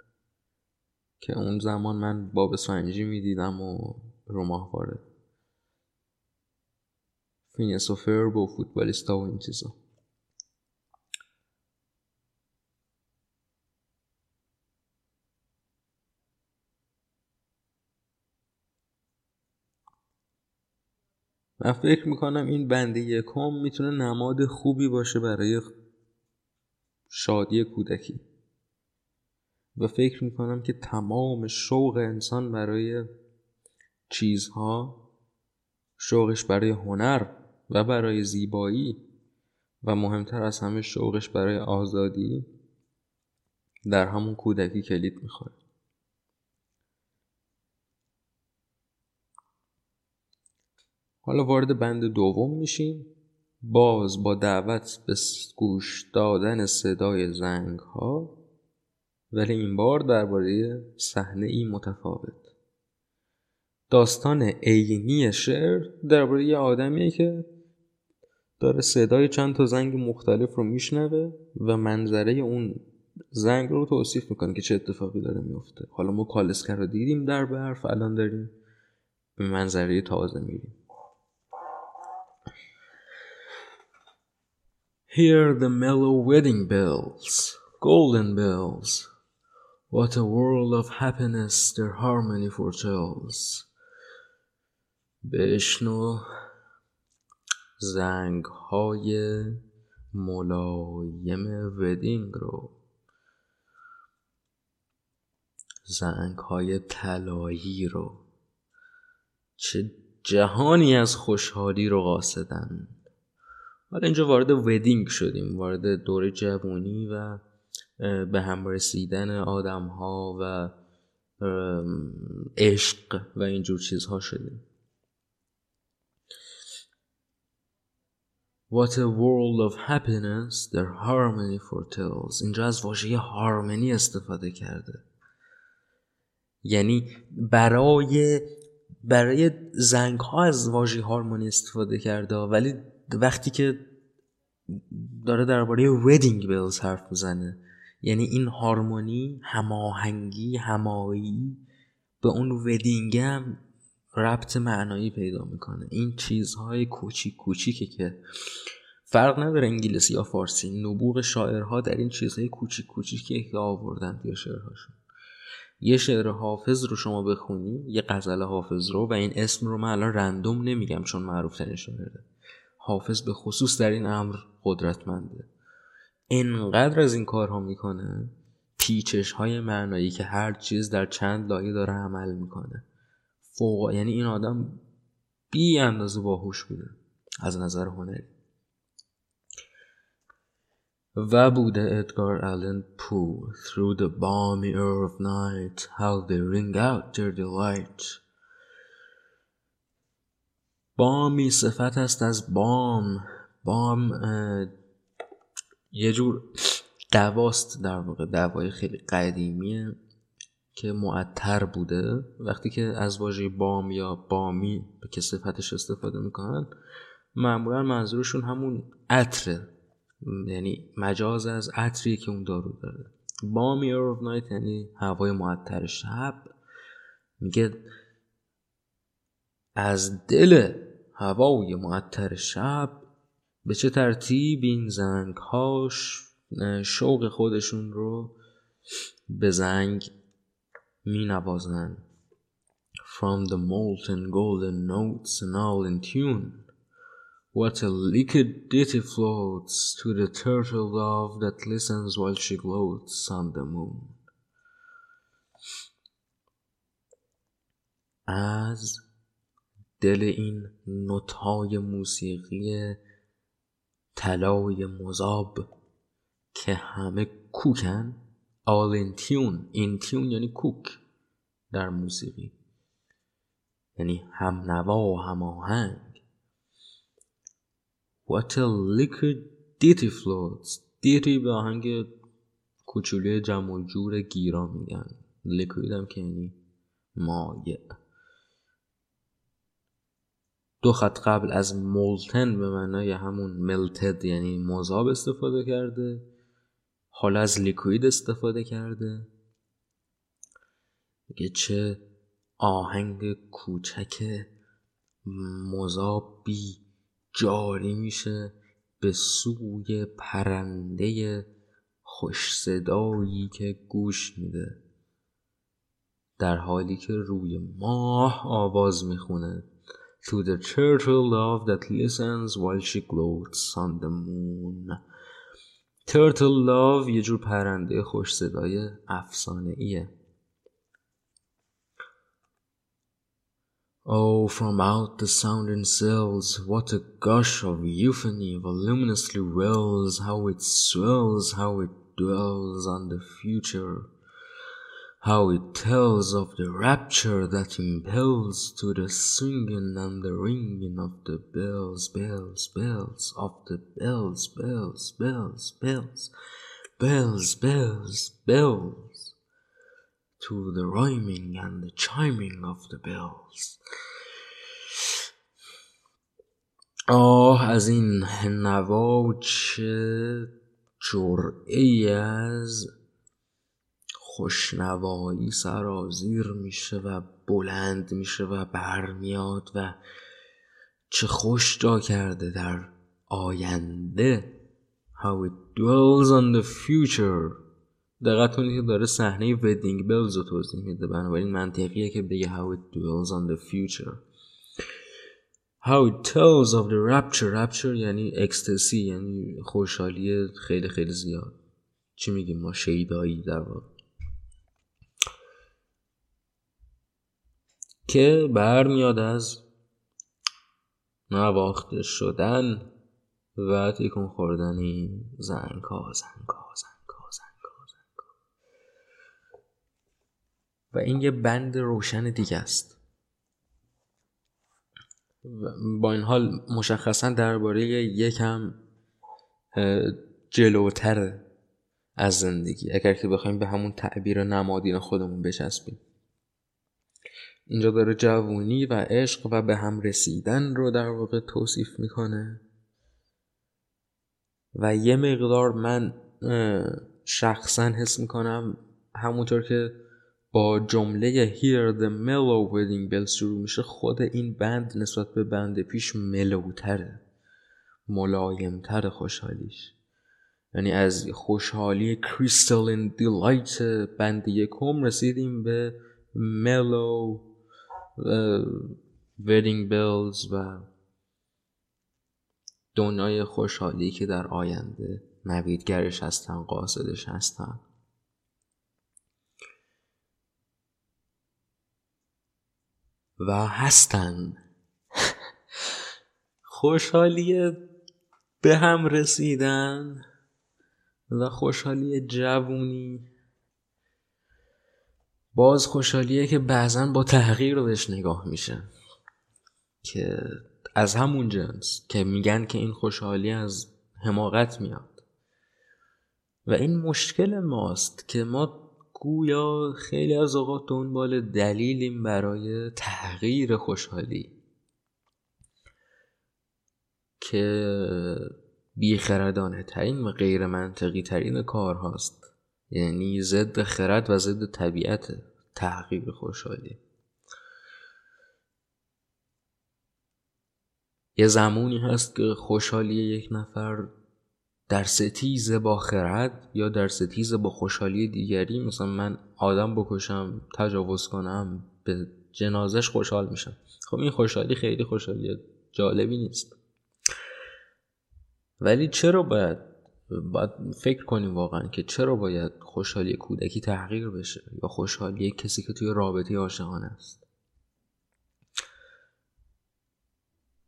که اون زمان من باب سنجی می‌دیدم و رو وارد. فینیس و فرب و فوتبالیستا و این چیزا. من فکر می‌کنم این بنده یکم می‌تونه نماد خوبی باشه برای شادی کودکی. و فکر می‌کنم که تمام شوق انسان برای چیزها شوقش برای هنر و برای زیبایی و مهمتر از همه شوقش برای آزادی در همون کودکی کلید می‌خوره. حالا وارد بند دوم میشیم. باز با دعوت به گوش دادن صدای زنگ ها ولی این بار درباره صحنه ای متفاوت. داستان عینی شعر درباره یه آدمیه که داره صدای چند تا زنگ مختلف رو میشنوه و منظره اون زنگ رو توصیف می‌کنه که چه اتفاقی داره میفته حالا ما کالسکر رو دیدیم در برف الان داریم به منظره تازه میریم. Hear the mellow wedding bells, golden bells. What a world of happiness their harmony foretells. بشنو زنگ های ملایم ودینگ رو زنگ های طلایی رو چه جهانی از خوشحالی رو قاصدن حالا اینجا وارد ودینگ شدیم وارد دوره جوانی و به هم رسیدن آدم ها و عشق و اینجور چیزها شدیم. What a world of happiness their harmony foretells. اینجا از واژه هارمونی استفاده کرده. یعنی برای برای زنگ ها از واژه هارمونی استفاده کرده ولی وقتی که داره درباره ودینگ بیلز حرف می‌زنه یعنی این هارمونی هماهنگی همایی به اون ودینگم ربط معنایی پیدا می‌کنه. این چیزهای کوچیک کوچیکه که فرق نداره انگلیسی یا فارسی. نبوغ شاعرها در این چیزهای کوچیک کوچیکی که آوردن توی شعرهاشون. یه شعر حافظ رو شما بخونی یه غزل حافظ رو و این اسم رو من الان رندوم نمیگم چون معروف ترین شاعره. حافظ به خصوص در این امر قدرتمنده. انقدر از این کارها می‌کنه پیچش های معنایی که هر چیز در چند لایه داره عمل می‌کنه. فوق یعنی این آدم بی اندازه باهوش بوده از نظر هنری. و بوده ادگار آلن پو Through the balmy air of night How they ring out their delight بامی صفت است از بام. بام یه جور دواست در واقع دوای خیلی قدیمیه که معطر بوده. وقتی که از واژه بام یا بامی که صفتش استفاده می‌کنن معمولا منظورشون همون عطره. یعنی مجاز از عطری که اون دارو داره. بامی of نایت یعنی هوای معطر شب. میگه از دل هوای معطر شب به چه ترتیب این زنگ هاش شوق خودشون رو به زنگ می نوازن From the molten golden notes and all in tune What a liquid ditty floats To the turtle dove that listens while she gloats on the moon از دل این نوتهای موسیقی طلای مذاب که همه کوکن؟ All in tune. In tune یعنی کوک در موسیقی. یعنی هم نوا و هم آهنگ what a liquid ditty floats. Ditty به آهنگ کوچولی جمع جور گیرا میگن. لیکوید هم که یعنی مایع. دو خط قبل از مولتن به معنای همون ملتد یعنی مذاب استفاده کرده. حالا از لیکوید استفاده کرده. میگه چه آهنگ کوچک مذابی جاری میشه به سوی پرنده خوش صدایی که گوش میده. در حالی که روی ماه آواز می‌خونه. To the turtle love that listens while she gloats on the moon Turtle love یه جور پرنده خوش صدای افسانه ایه Oh, from out the sounding cells, what a gush of euphony voluminously wells, how it swells, how it dwells on the future. how it tells of the rapture that impels to the singing and the ringing of the bells, bells, bells, of the bells, bells, bells, bells, bells, bells, bells, to the rhyming and the chiming of the bells. آه از این نوا چه جرعه از خوشنوایی سرازیر میشه و بلند میشه و برمیاد و چه خوش جا کرده در آینده. How it dwells on the future. دقت کنید که داره صحنه ودینگ بلز رو توضیح میده. بنابراین منطقیه که بگه How it dwells on the future. How it tells of the rapture. Rapture یعنی اکستسی یعنی خوشحالی خیلی خیلی زیاد. چی میگیم ما؟ شیدایی در واقع. که برمیاد از نواخته شدن و تکون خوردنی زنگا زنگا زنگا زنگا زنگا و این یه بند روشن دیگه است. با این حال مشخصا درباره یکم جلوتر از زندگی. اگر که بخوایم به همون تعبیر نمادین خودمون بچسبیم. اینجا داره جوونی و عشق و به هم رسیدن رو در واقع توصیف می‌کنه. و یه مقدار من شخصا حس می‌کنم همونطور که با جمله Hear the mellow wedding bells شروع میشه خود این بند نسبت به بند پیش ملوتره ملایمتر خوشحالیش. یعنی از خوشحالی کریستالین دیلایت بند یکم رسیدیم به ملو ویدینگ بیلز و دنیای خوشحالی که در آینده نویدگرش هستن قاصدش هستن. و هستن. [laughs] خوشحالی به هم رسیدن و خوشحالی جوونی باز خوشحالیه که بعضا با رو بهش نگاه میشه. که از همون جنس که میگن که این خوشحالی از حماقت میاد. و این مشکل ماست که ما گویا خیلی از اوقات دنبال دلیلیم برای تغییر خوشحالی. که بیخردانه ترین و غیر منطقی ترین کار هاست. یعنی ضد خرد و ضد طبیعت تحقیق خوشحالی. یه زمانی هست که خوشحالی یک نفر در ستیز با خرد یا در ستیز با خوشحالی دیگری مثلا من آدم بکشم تجاوز کنم به جنازش خوشحال میشم. خب این خوشحالی خیلی خوشحالی جالبی نیست. ولی چرا باید باید فکر کنیم واقعا که چرا باید خوشحالی کودکی تحقیر بشه یا خوشحالی کسی که توی رابطه عاشقانه است.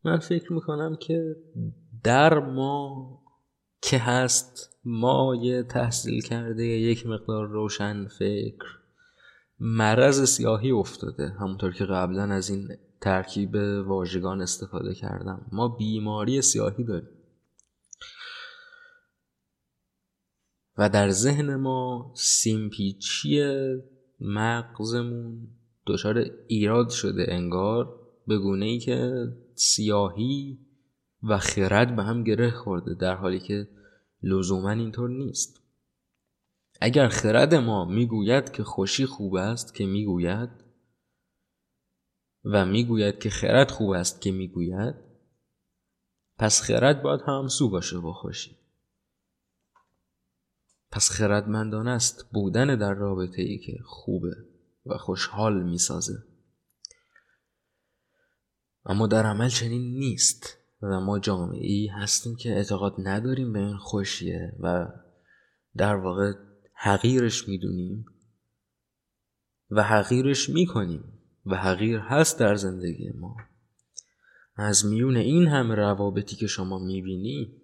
من فکر می‌کنم که در ما که هست ما یه تحصیل کرده یک مقدار روشن فکر مرض سیاهی افتاده. همونطور که قبلا از این ترکیب واژگان استفاده کردم. ما بیماری سیاهی داریم. و در ذهن ما سیمپیچی مغزمون دچار ایراد شده انگار به گونه ای که سیاهی و خرد به هم گره خورده در حالی که لزوما اینطور نیست. اگر خرد ما می‌گوید که خوشی خوب است که می‌گوید و می‌گوید که خرد خوب است که می‌گوید پس خرد باید همسو باشه با خوشی. پس خردمندان است بودن در رابطه ای که خوبه و خوشحال می‌سازه. اما در عمل چنین نیست و ما جامعه ای هستیم که اعتقاد نداریم به این خوشیه و در واقع حقیرش می‌دونیم و حقیرش می‌کنیم و حقیر هست در زندگی ما. از میون این همه روابطی که شما می‌بینی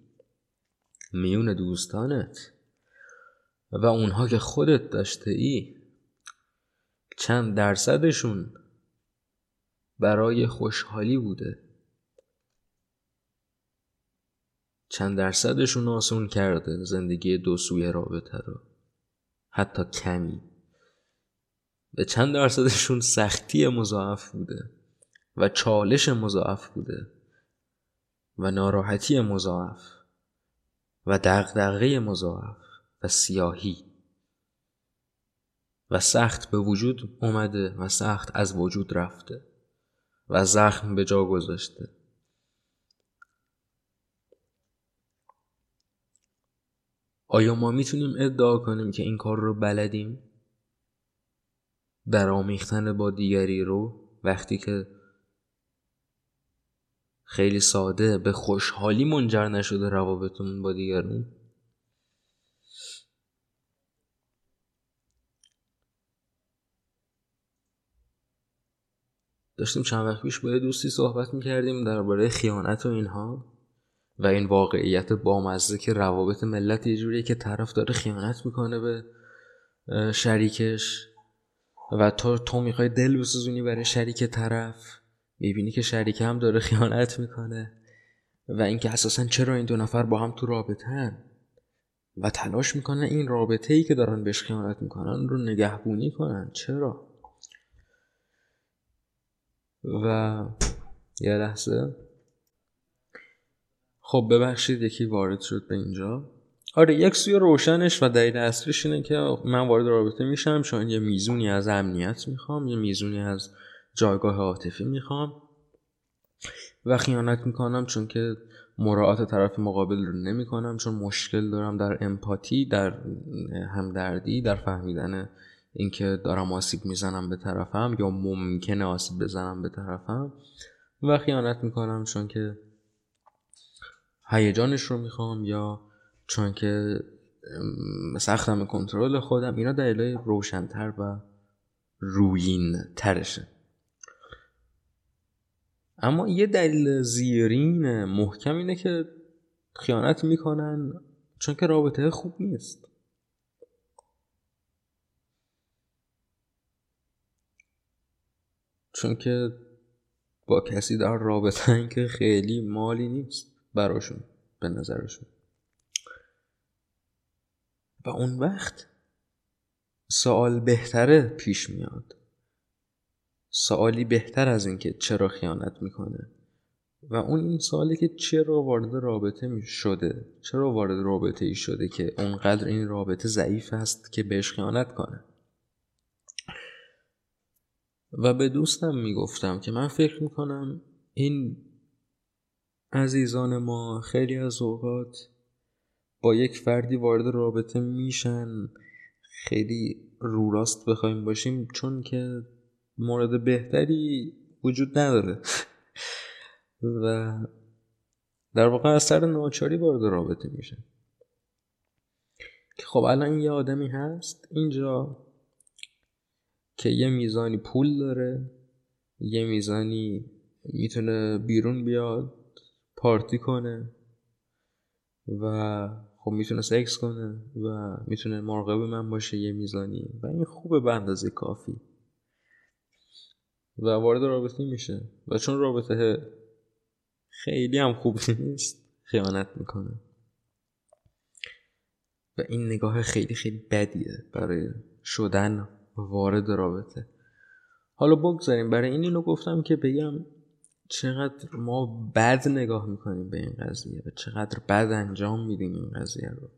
میون دوستانت و اونها که خودت داشته ای چند درصدشون برای خوشحالی بوده. چند درصدشون آسون کرده زندگی دو سوی رابطه رو. حتی کمی. به چند درصدشون سختی مضاعف بوده و چالش مضاعف بوده و ناراحتی مضاعف و دغدغه مضاعف. و سیاهی و سخت به وجود اومده و سخت از وجود رفته و زخم به جا گذاشته آیا ما می‌تونیم ادعا کنیم که این کار رو بلدیم؟ آمیختن با دیگری رو وقتی که خیلی ساده به خوشحالی منجر نشده روابطمون با دیگرون داشتیم چند وقت پیش با دوستی صحبت می‌کردیم درباره خیانت و اینها و این واقعیت بامزه که روابط ملت یه جوریه که طرف داره خیانت می‌کنه به شریکش و تو تو می‌خوای دل بسوزونی برای شریک طرف می‌بینی که شریک هم داره خیانت می‌کنه و اینکه اساسا چرا این دو نفر با هم تو رابطه هن و تلاش می‌کنن این رابطه ای که دارن بهش خیانت می‌کنن رو نگهبونی کنن. چرا؟ و یه لحظه. خب ببخشید یکی وارد شد به اینجا. آره یک سوی روشنش و دلیل اصلیش اینه که من وارد رابطه میشم چون یه میزونی از امنیت می‌خوام یه میزونی از جایگاه عاطفی می‌خوام و خیانت می‌کنم چون که مراعات طرف مقابل رو نمی‌کنم چون مشکل دارم در امپاتی در همدردی در فهمیدن اینکه دارم آسیب می‌زنم به طرفم یا ممکنه آسیب بزنم به طرفم و خیانت می‌کنم چون که هیجانش رو می‌خوام یا چون که سختم کنترل خودم. اینا دلیل روشنتر و روین ترشه اما یه دلیل زیرین محکم اینه که خیانت می‌کنن چون که رابطه خوب نیست. چون که با کسی در رابطه که خیلی مالی نیست براشون به نظرشون. و اون وقت سوال بهتره پیش میاد. سوالی بهتر از اینکه چرا خیانت می‌کنه. و اون این سوالی که چرا وارد رابطه می شده چرا وارد رابطه ای شده که اونقدر این رابطه ضعیف است که بهش خیانت کنه. و به دوستم می‌گفتم که من فکر می‌کنم این عزیزان ما خیلی از اوقات با یک فردی وارد رابطه میشن خیلی رو راست بخوایم باشیم چون که مورد بهتری وجود نداره. [laughs] و در واقع از سر ناچاری وارد رابطه میشه که خب الان یه آدمی هست اینجا که یه میزانی پول داره یه میزانی می‌تونه بیرون بیاد پارتی کنه و خب می‌تونه سکس کنه و می‌تونه مراقب من باشه یه میزانی. و این خوبه به اندازه کافی. و وارد رابطه میشه. و چون رابطه خیلی هم خوب نیست خیانت می‌کنه. و این نگاه خیلی خیلی بدیه برای شدن. وارد رابطه. حالا بگذاریم برای این اینو گفتم که بگم چقدر ما بد نگاه می‌کنیم به این قضیه و چقدر بد انجام میدیم این قضیه رو.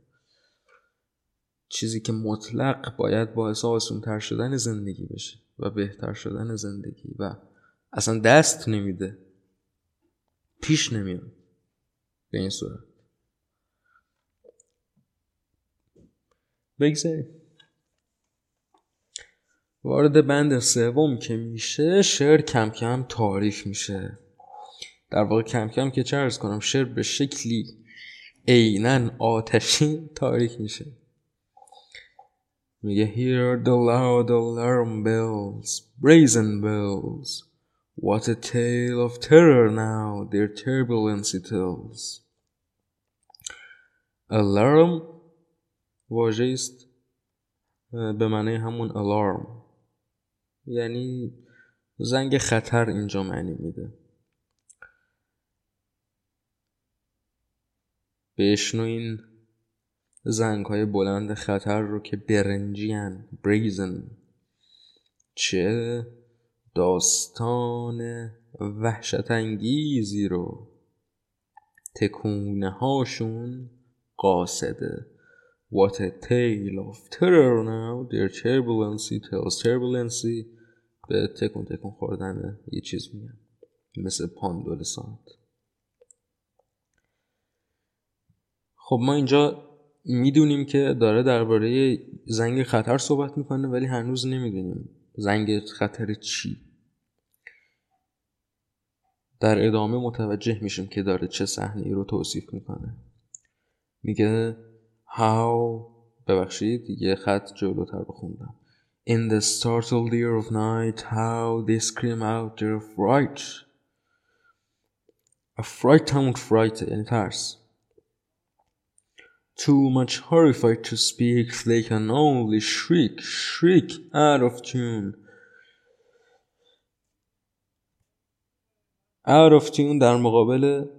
چیزی که مطلق باید باعث آسونتر شدن زندگی بشه و بهتر شدن زندگی و اصلا دست نمیده پیش نمیاد. به این صورت. بگذاریم. وارد بند سوم که میشه شعر کم کم تاریخ میشه. در واقع کم کم که چه ارز کنم شعر به شکلی عینا آتشین تاریک میشه. میگه hear the loud alarm bells brazen bells. What a tale of terror now their turbulence tells. Alarm واژه است به معنی همون alarm. یعنی زنگ خطر اینجا معنی میده. بشنوین زنگ های بلند خطر رو که برنجیان بریزن چه داستان وحشت انگیزی رو تکونه هاشون قاصده. What a tale of terror now. Their turbulency tells turbulency به تکون تکون خوردن یه چیز میگن. مثل پاندولسانت. خب ما اینجا می‌دونیم که داره درباره زنگ خطر صحبت می‌کنه ولی هنوز نمی‌دونیم زنگ خطر چی. در ادامه متوجه میشیم که داره چه صحنه رو توصیف می‌کنه. میگه how ببخشید یه خط جلوتر بخوندم In the startled ear of night how they scream out their fright A fright همون fright یعنی ترس Too much horrified to speak, they can only shriek, shriek out of tune. Out of tune در مقابل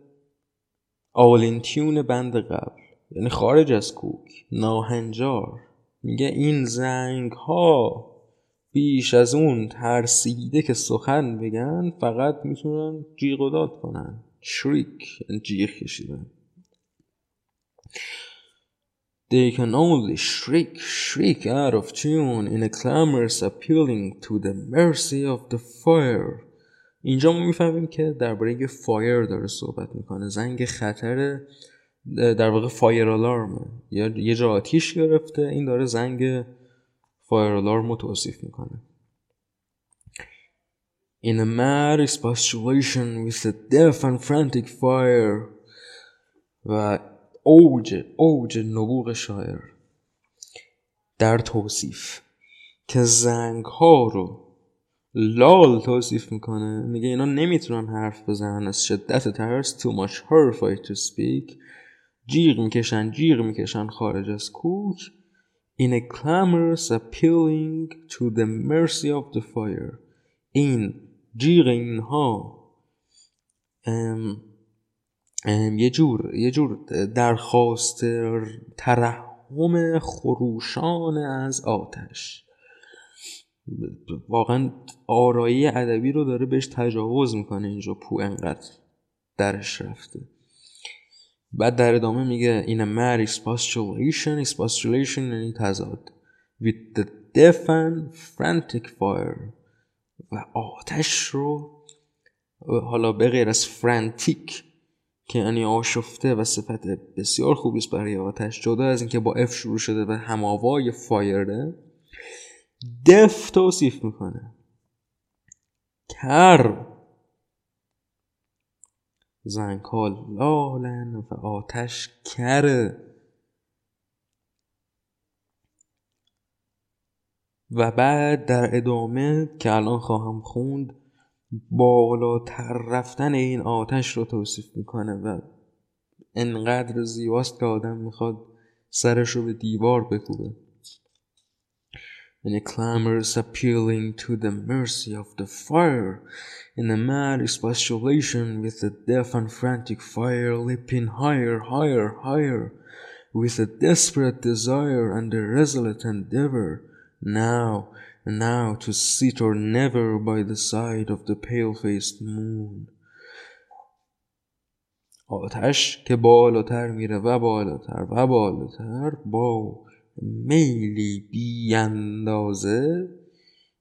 all in tune بند قبل یعنی خارج از کوک ناهنجار میگه این زنگ ها بیش از اون ترسیده که سخن بگن فقط می‌تونن جیغ و داد کنن. شریک یعنی جیغ کشیدن. They can only shriek, shriek out of tune in a clamorous appealing to the mercy of the fire. اینجا ما می‌فهمیم که درباره یه fire داره صحبت می‌کنه. زنگ خطر در واقع fire alarm ه یا یه جا آتیش گرفته این داره زنگ fire alarm رو توصیف می‌کنه. In a mad expostulation with a deaf and frantic fire. و اوج اوج نبوغ شاعر. در توصیف. که زنگ ها رو لال توصیف می‌کنه. میگه اینا نمی‌تونن حرف بزنن. از شدت ترس too much horrified to speak. جیغ می‌کشن جیغ می‌کشن خارج از کوک. In a clamorous appealing to the mercy of the fire. این جیغ اینها. ام ام یه جور یه جور درخواست ترحم خروشان از آتش. واقعا آرایی ادبی رو داره بهش تجاوز می‌کنه اینجا پو انقدر درش رفته. بعد در ادامه میگه این a mad expostulation expostulation یعنی تضاد. With the deaf and frantic fire. و آتش رو حالا به از فرانتیک که یعنی آشفته و صفت بسیار خوبی است برای آتش جدا از اینکه با اف شروع شده و هماوای فایره دف توصیف می‌کنه. کر زنگ لالن و آتش کره و بعد در ادامه که الان خواهم خوند بالاتر رفتن این آتش رو توصیف می‌کنه و انقدر زیباست که آدم می‌خواد سرش رو به دیوار بکوبه. In a clamorous appealing to the mercy of the fire, in a mad expostulation with the deaf and frantic fire leaping higher, higher, higher, with a desperate desire and a resolute endeavor, now and now to sit or never by the side of the pale-faced moon. آتش که بالاتر میره و بالاتر و بالاتر با میلی بی اندازه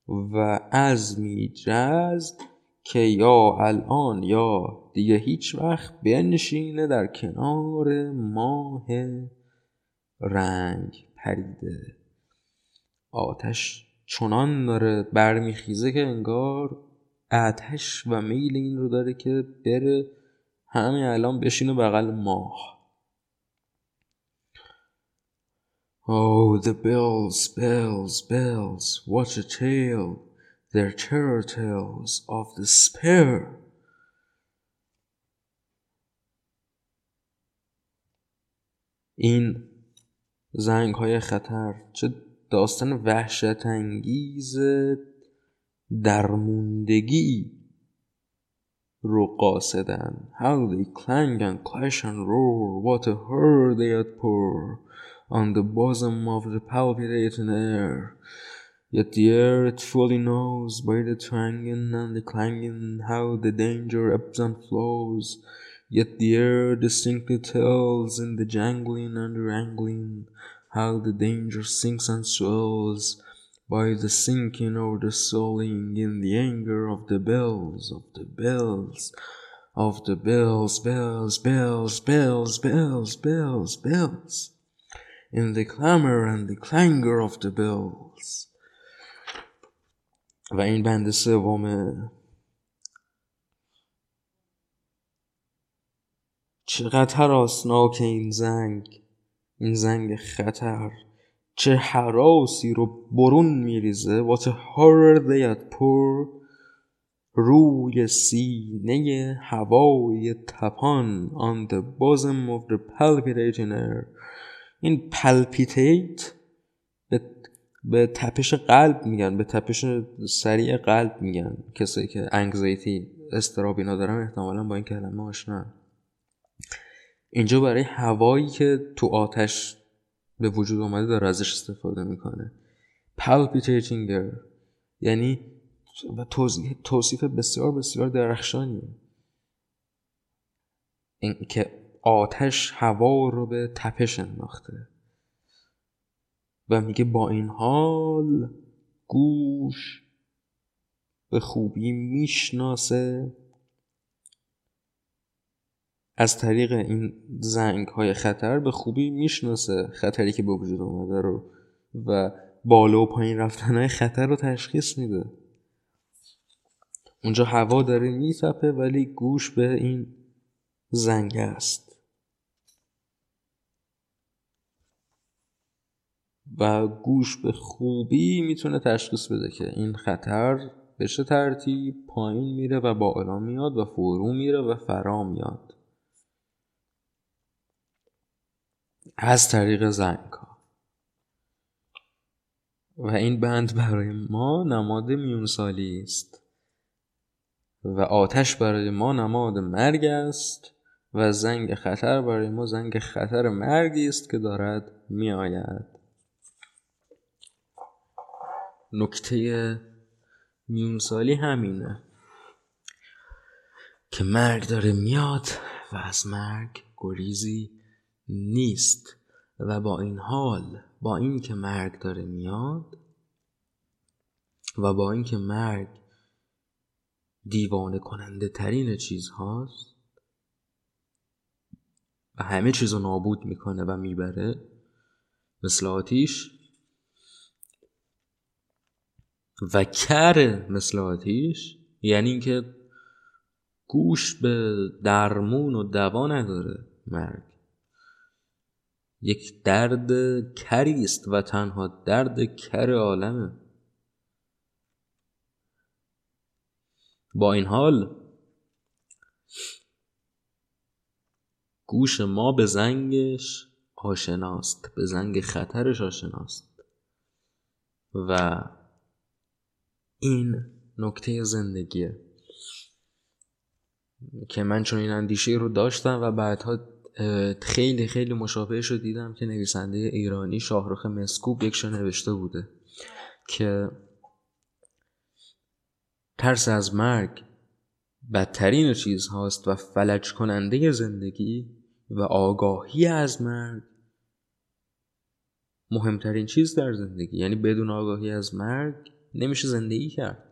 و عزمی جزد که یا الان یا دیگه هیچ وقت بنشینه در کنار ماه رنگ پریده. آتش چنان داره برمیخیزه که انگار آتش و میل این رو داره که بره همین الان بشینه بغل ماه. Oh, the bells, bells, bells, what a tale, their terror tales of despair. این زنگ های خطر چه داستان وحشت انگیز درموندگی رو قاصدن How they clang and clash and roar What a hurt they had pour on the bosom of the palpitating air. Yet the air it fully knows by the twanging and the clanging how the danger ebbs and flows. Yet the air distinctly tells in the jangling and the wrangling how the danger sinks and swells by the sinking or the swelling in the anger of the bells, of the bells, of the bells, bells, bells, bells, bells, bells, bells. in the clamor and the clangor of the bells و این بند سومه چقدر حراسناک این زنگ؟ این زنگ خطر. چه حراسی رو برون میریزه. What a horror they had pour. روی سینه هوای تپان on the bosom of the palpitating این پلپیتیت به تپش قلب میگن به تپش سریع قلب میگن. کسایی که انگزایتی استراب اینا دارن احتمالا با این کلمه آشنا اینجا برای هوایی که تو آتش به وجود اومده داره ازش استفاده می‌کنه. Palpitating یعنی توصیف بسیار بسیار درخشانیه این که آتش هوا رو به تپش انداخته. و میگه با این حال گوش به خوبی می‌شناسه. از طریق این زنگ های خطر به خوبی می‌شناسه. خطری که به وجود اومده رو و بالا و پایین رفتن های خطر رو تشخیص میده. اونجا هوا داره میتپه ولی گوش به این زنگ است. و گوش به خوبی می‌تونه تشخیص بده که این خطر به ترتیب پایین میره و بالا میاد و فرو میره و فرا میاد. از طریق زنگ ها و این بند برای ما نماد میونسالی است. و آتش برای ما نماد مرگ است. و زنگ خطر برای ما زنگ خطر مرگی است که دارد میآید. نکته میونسالی همینه که مرگ داره میاد و از مرگ گریزی نیست. و با این حال با اینکه مرگ داره میاد و با اینکه مرگ دیوانه کننده ترین چیز هاست و همه چیز رو نابود می‌کنه و می‌بره مثل آتیش و کر مثل آتیش یعنی اینکه گوش به درمون و دوا نداره مرگ. یک درد کری است و تنها درد کر عالمه. با این حال گوش ما به زنگش آشناست به زنگ خطرش آشناست. و این نکته زندگیه. که من چون این اندیشه رو داشتم و بعدها خیلی خیلی مشابهش رو دیدم که نویسنده ایرانی شاهرخ مسکوب یک نوشته بوده که ترس از مرگ بدترین چیز هاست و فلج کننده زندگی و آگاهی از مرگ مهمترین چیز در زندگی. یعنی بدون آگاهی از مرگ نمیشه زندگی کرد.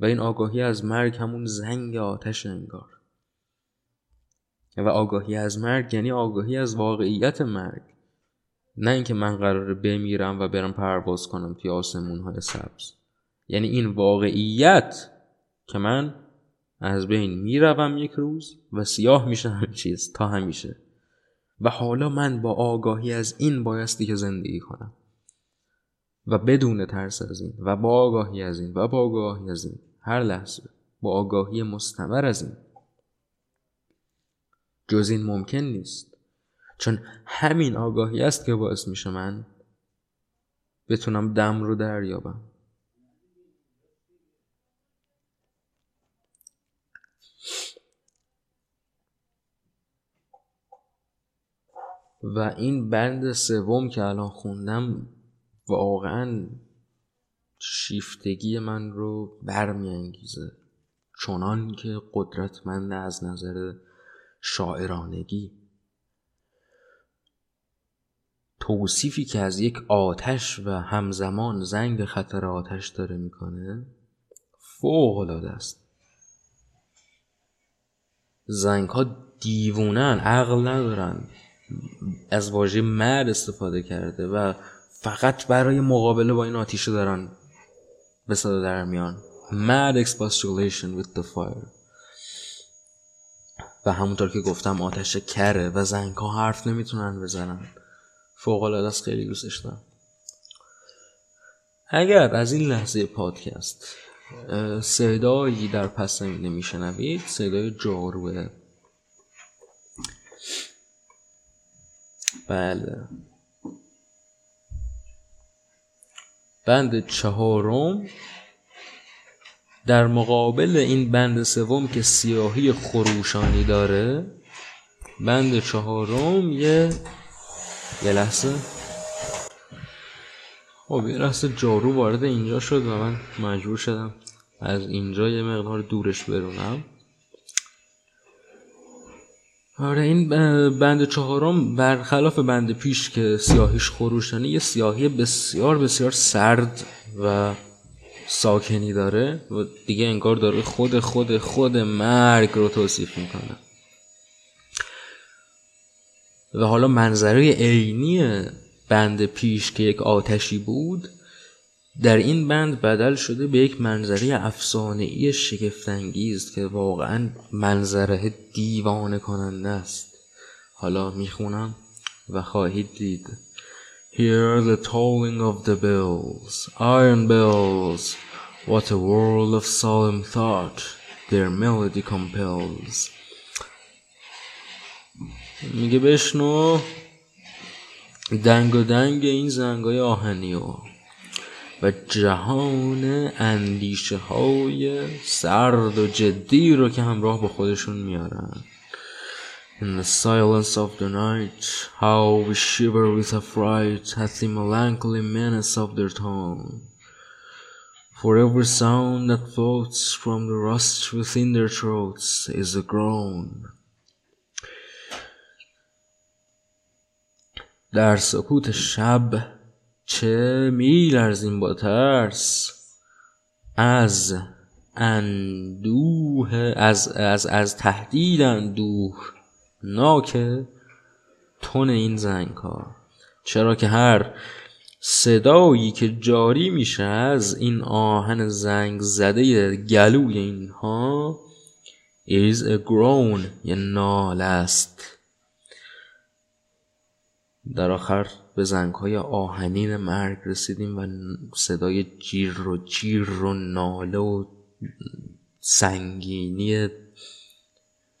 و این آگاهی از مرگ همون زنگ آتش انگار. و آگاهی از مرگ یعنی آگاهی از واقعیت مرگ. نه اینکه من قراره بمیرم و برم پرواز کنم توی آسمون های سبز. یعنی این واقعیت که من از بین می‌روم یک روز و سیاه میشه همه چیز تا همیشه. و حالا من با آگاهی از این بایستی که زندگی کنم. و بدون ترس از این و با آگاهی از این و با آگاهی از این. هر لحظه با آگاهی مستمر از این. جز این ممکن نیست. چون همین آگاهی است که باعث میشه من بتونم دم رو دریابم. و این بند سوم که الان خوندم واقعا شیفتگی من رو برمیانگیزه. چنان که قدرتمند از نظر شاعرانگی. توصیفی که از یک آتش و همزمان زنگ خطر آتش داره می‌کنه فوق العاده است. زنگ ها دیوونن عقل ندارن. از واژه مرد استفاده کرده و فقط برای مقابله با این آتیشه دارن به صدا در میان. Mad expostulation with the fire. و همونطور که گفتم آتش کره و زنگ ها حرف نمی‌تونن بزنن. فوق العاده است خیلی دوستش دارم. اگر از این لحظه پادکست صدایی در پس زمینه میشنوید صدای جاروه. بله. بند چهارم در مقابل این بند سوم که سیاهی خروشانی داره بند چهارم یه یه لحظه. خب یه لحظه جارو وارد اینجا شد و من مجبور شدم از اینجا یه مقدار دورش برونم. آره این بند چهارم برخلاف بند پیش که سیاهیش خروشانه یه سیاهی بسیار بسیار سرد و ساکنی داره و دیگه انگار داره خود خود خود مرگ رو توصیف می‌کنه. و حالا منظره عینی بند پیش که یک آتشی بود در این بند بدل شده به یک منظره افسانه ای شگفتانگیز که واقعا منظره دیوانه کننده است. حالا می‌خونم و خواهید دید. Hear the tolling of the bells, iron bells, what a world of solemn thought their melody compels. میگه بشنو. دنگ و دنگ این زنگای آهنی و و جهان اندیشه های سرد و جدی رو که همراه با خودشون میارن In the silence of the night, how we shiver with affright at the melancholy menace of their tone. For every sound that floats from the rust within their throats is a groan. در سکوت شب چه میلرزیم با ترس؟ از اندوه از از از تهدید اندوه ناک تون این زنگ ها چرا که هر صدایی که جاری میشه از این آهن زنگ زده گلوی اینها is a groan یه نال است. در آخر به زنگ های آهنین مرگ رسیدیم و صدای جیر و جیر و ناله و سنگینی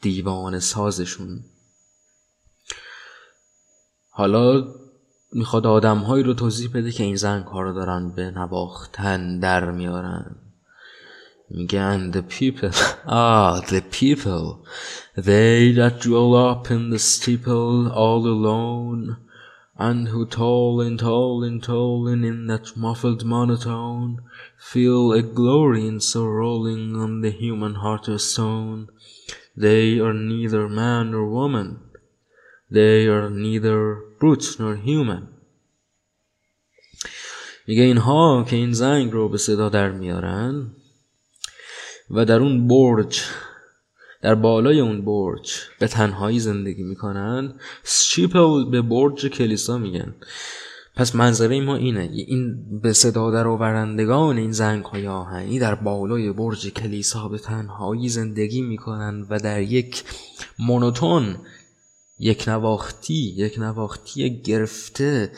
دیوان سازشون. حالا می‌خواد آدمهایی رو توضیح بده که این زنگ ها رو دارن به نواختن در میارن. میگن the people [laughs] ah the people. They that dwell up in the steeple all alone and who toll and toll and toll and in that muffled monotone feel a glory in so rolling on the human heart of stone they are neither man nor woman they are neither brute nor human میگه اینها که این زنگ رو به صدا در میارن و در اون برج در بالای اون برج به تنهایی زندگی می‌کنن. سچیپل به برج کلیسا میگن. پس منظره ما اینه. این به صدا در آورندگان این زنگ های آهنی در بالای برج کلیسا به تنهایی زندگی می‌کنن و در یک مونوتون یک نواختی یک نواختی گرفته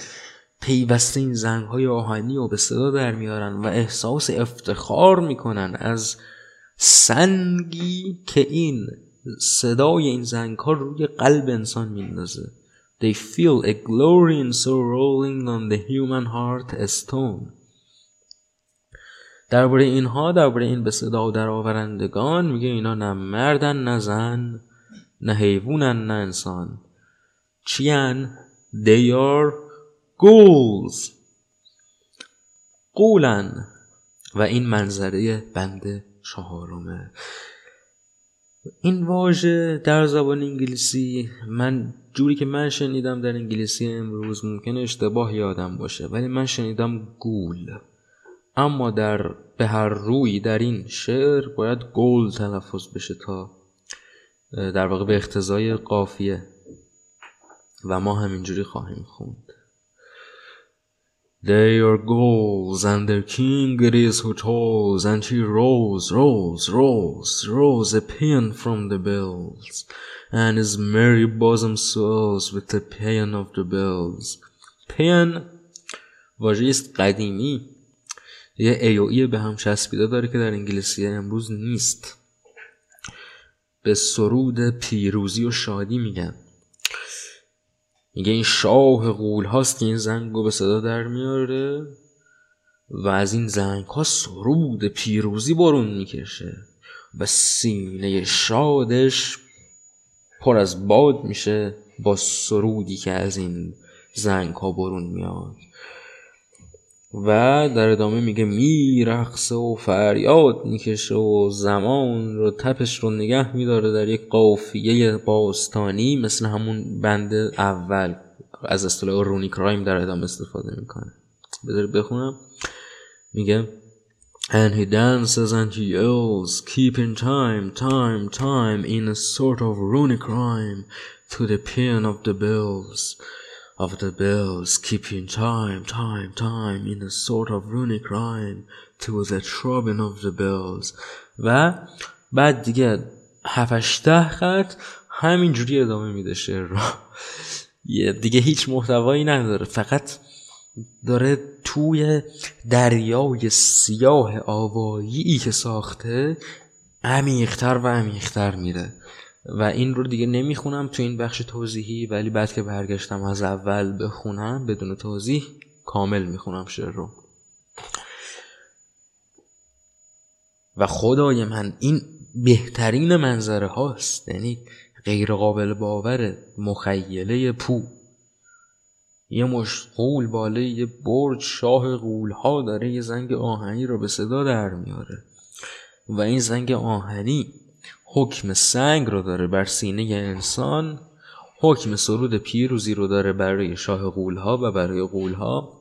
پیوسته این زنگ های آهنی رو به صدا در میارن و احساس افتخار می‌کنن از سنگی که این صدای این زنگ ها روی قلب انسان میندازه. They feel a glory in so rolling on the human heart a stone. درباره اینها درباره این به صدا در آورندگان میگه اینا نه مردن نه زن نه حیوانن نه انسان. چیان؟ They are ghouls. قولن. و این منظره بند چهارمه این واژه در زبان انگلیسی من جوری که من شنیدم در انگلیسی امروز ممکنه اشتباه یادم باشه ولی من شنیدم گول. اما در به هر روی در این شعر باید گول تلفظ بشه تا در واقع به اختزای قافیه. و ما همینجوری خواهیم خوند. They are goals, and their king it is who tolls, and he rolls, rolls, rolls, rolls a paean from the bells, and his merry bosom swells with the paean of the bells. paean واژه است قدیمی یه ای و ای به هم چسبیده داره که در انگلیسی امروز نیست به سرود پیروزی و شادی میگن میگه این شاه غول هاست که این زنگ رو به صدا در میاره و از این زنگ ها سرود پیروزی برون می‌کشه و سینه شادش پر از باد میشه با سرودی که از این زنگ ها برون میاد. و در ادامه میگه میرقصه و فریاد می‌کشه و زمان رو تپش رو نگه میداره در یک قافیه باستانی مثل همون بند اول. از اصطلاح رونی کرایم در ادامه استفاده می‌کنه. بذارید بخونم. میگه And he dances and he yells, keeping time, time, time in a sort of runic rhyme to the pain of the bells, of the bells, keeping time, time, time in a sort of runic rhyme to the throbbing of the bells و بعد دیگه هفشته خط همینجوری ادامه میده شعر رو. دیگه هیچ محتوایی نداره فقط داره توی دریای سیاه آوایی که ساخته عمیقتر و عمیقتر میره. و این رو دیگه نمی‌خونم تو این بخش توضیحی ولی بعد که برگشتم از اول بخونم بدون توضیح کامل می‌خونم شعر رو. و خدای من این بهترین منظره هاست یعنی غیر قابل باور مخیله پو. یه مشت قول باله یه برج شاه قول ها داره یه زنگ آهنی رو به صدا در میاره. و این زنگ آهنی حکم سنگ رو داره بر سینه انسان حکم سرود پیروزی رو داره برای شاه قول ها و برای قول ها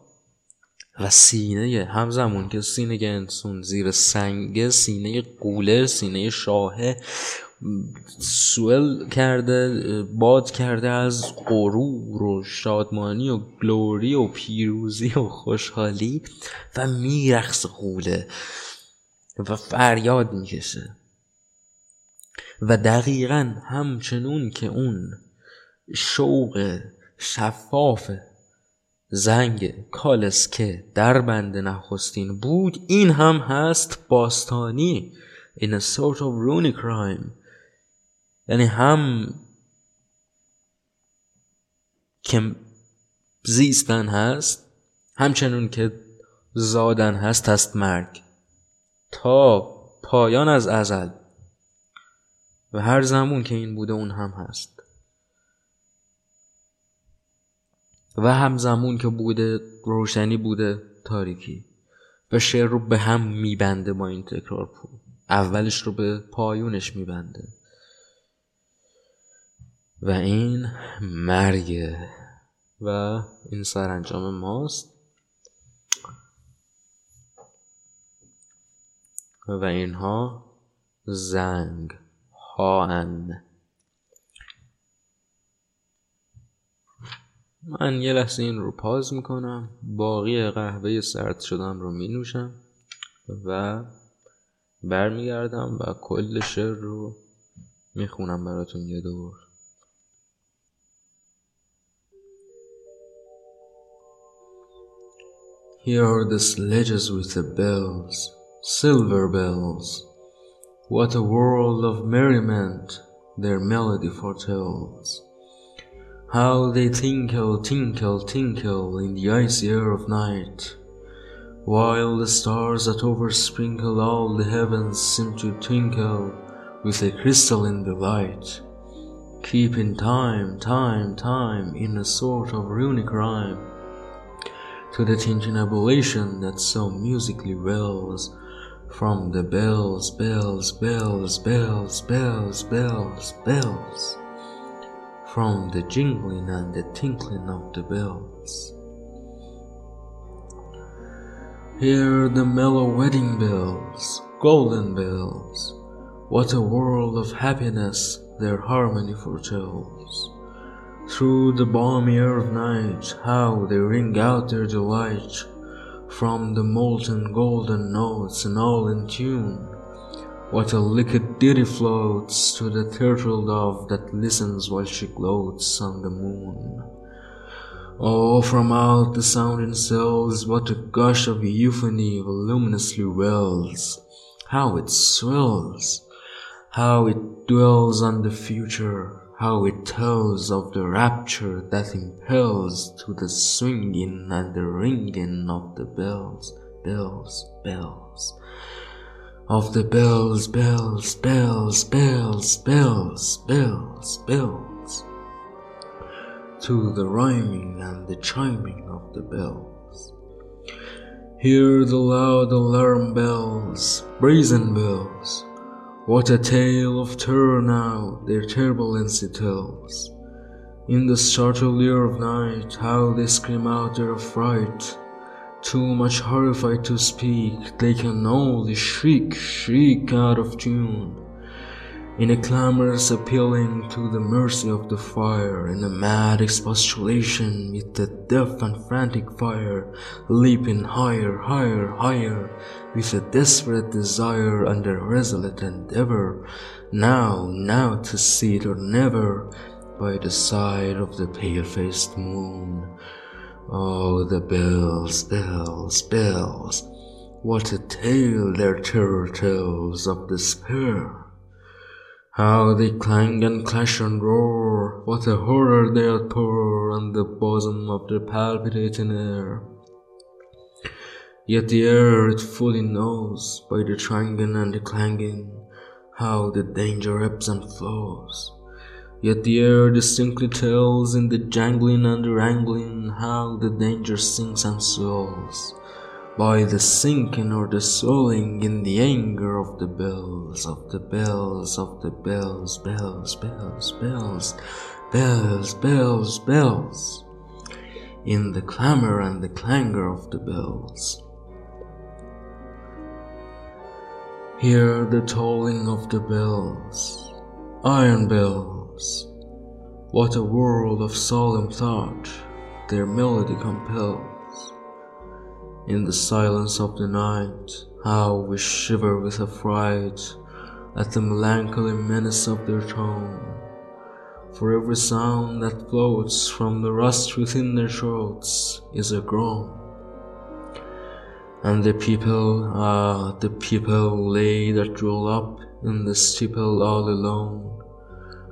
و سینه همزمان که سینه انسان زیر سنگ سینه قوله سینه شاهه سوئل کرده باد کرده از غرور و شادمانی و گلوری و پیروزی و خوشحالی و میرخص قوله و فریاد می‌کشه. و دقیقا همچنون که اون شوق شفاف زنگ کالسکه در بند نخستین بود این هم هست باستانی in a sort of runic crime یعنی هم که زیستن هست همچنون که زادن هست هست مرگ. تا پایان از ازل. و هر زمون که این بوده اون هم هست. و هم زمون که بوده روشنی بوده تاریکی. و شعر رو به هم میبنده با این تکرار پو اولش رو به پایونش میبنده. و این مرگه و این سرانجام ماست. و اینها زنگ. هان من یه لحظه این رو پاز می‌کنم. باقی قهوه سرد شدم رو می نوشم و برمیگردم و کل شعر رو می‌خونم براتون یه دور. Here are the sledges with the bells, silver bells. What a world of merriment their melody foretells. How they tinkle, tinkle, tinkle in the icy air of night, while the stars that oversprinkle all the heavens seem to twinkle with a crystalline delight, keeping time, time, time in a sort of runic rhyme to the tintinnabulation that so musically wells from the bells, bells, bells, bells, bells, bells, bells, from the jingling and the tinkling of the bells. Hear the mellow wedding bells, golden bells, what a world of happiness their harmony foretells. Through the balmy air of night, how they ring out their delight from the molten golden notes and all in tune. What a liquid ditty floats to the turtle dove that listens while she gloats on the moon. Oh, from out the sounding cells, what a gush of euphony voluminously wells. How it swells, how it dwells on the future, how it tells of the rapture that impels to the swinging and the ringing of the bells, bells, bells. Of the bells, bells, bells, bells, bells, bells, bells. To the rhyming and the chiming of the bells. Hear the loud alarm bells, brazen bells. What a tale of terror now their turbulency tells. In the startled ear of night, how they scream out their affright. Too much horrified to speak, they can only shriek, shriek out of tune. In a clamorous appealing to the mercy of the fire, in a mad expostulation with the deaf and frantic fire, leaping higher, higher, higher, with a desperate desire and a resolute endeavor, now, now to see it or never, by the side of the pale faced moon. Oh, the bells, bells, bells, what a tale their terror tells of despair. How they clang and clash and roar, what a horror they outpour on the bosom of the palpitating air. Yet the air it fully knows, by the twanging and the clanging, how the danger ebbs and flows. Yet the air distinctly tells in the jangling and the wrangling how the danger sinks and swells by the sinking or the swelling in the anger of the bells, of the bells, of the bells, bells, bells, bells, bells, bells, bells, in the clamor and the clangor of the bells. Hear the tolling of the bells, iron bells what a world of solemn thought their melody compels. In the silence of the night, how we shiver with affright at the melancholy menace of their tone. For every sound that floats from the rust within their throats is a groan. And the people, ah, the people lay that roll up in the steeple all alone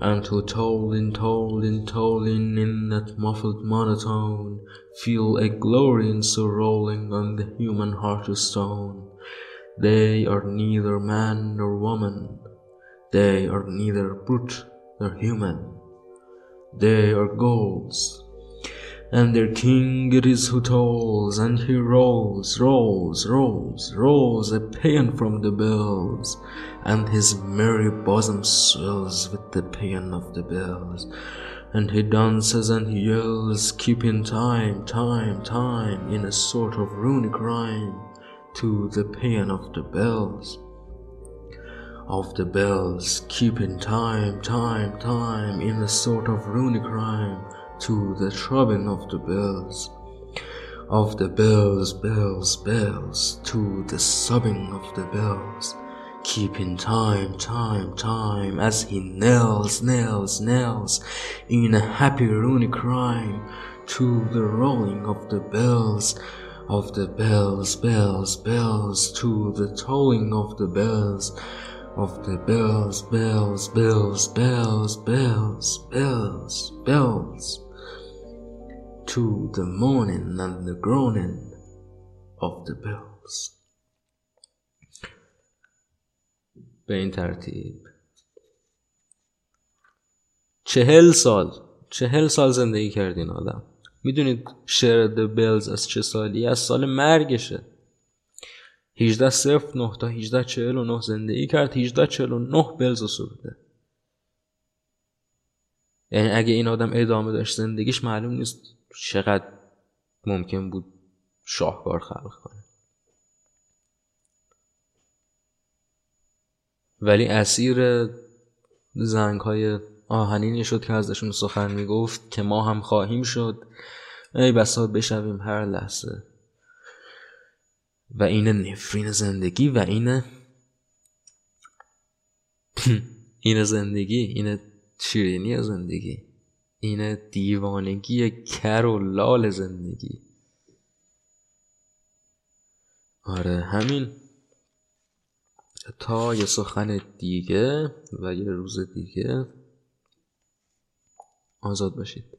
to tolling, tolling, tolling in that muffled monotone, feel a glory in so rolling on the human heart of stone. They are neither man nor woman, they are neither brute nor human. They are gods, and their king it is who tolls, and he rolls, rolls, rolls, rolls a paean from the bells, and his merry bosom swells with the paean of the bells. And he dances and he yells, keeping time, time, time, in a sort of runic rhyme to the paean of the bells. Of the bells, keeping time, time, time, in a sort of runic rhyme to the throbbing of the bells, of the bells, bells, bells, to the sobbing of the bells, keeping time, time, time, as he knells, knells, knells, in a happy runic rhyme, to the rolling of the bells, of the bells, bells, bells, to the tolling of the bells, of the bells, bells, bells, bells, bells, bells, bells to the moaning and the groaning of the bells به این ترتیب. چهل سال چهل سال زندگی کردین آدم. می‌دونید شعر د بلز از چه سالی؟ از سال مرگشه. 18 صفر 9 تا 18 49 زندگی کرد 18 49 بلز رو سروده. یعنی اگه این آدم ادامه داشت زندگیش معلوم نیست چقدر ممکن بود شاهکار خلق کنه. ولی اسیر زنگ های آهنینی شد که ازشون سخن می‌گفت که ما هم خواهیم شد. ای بسا بشویم هر لحظه. و این نفرین زندگی و این [clears throat] این زندگی این شیرینی زندگی این دیوانگی کر و لال زندگی. آره همین. تا یه سخن دیگه و یه روز دیگه آزاد باشید.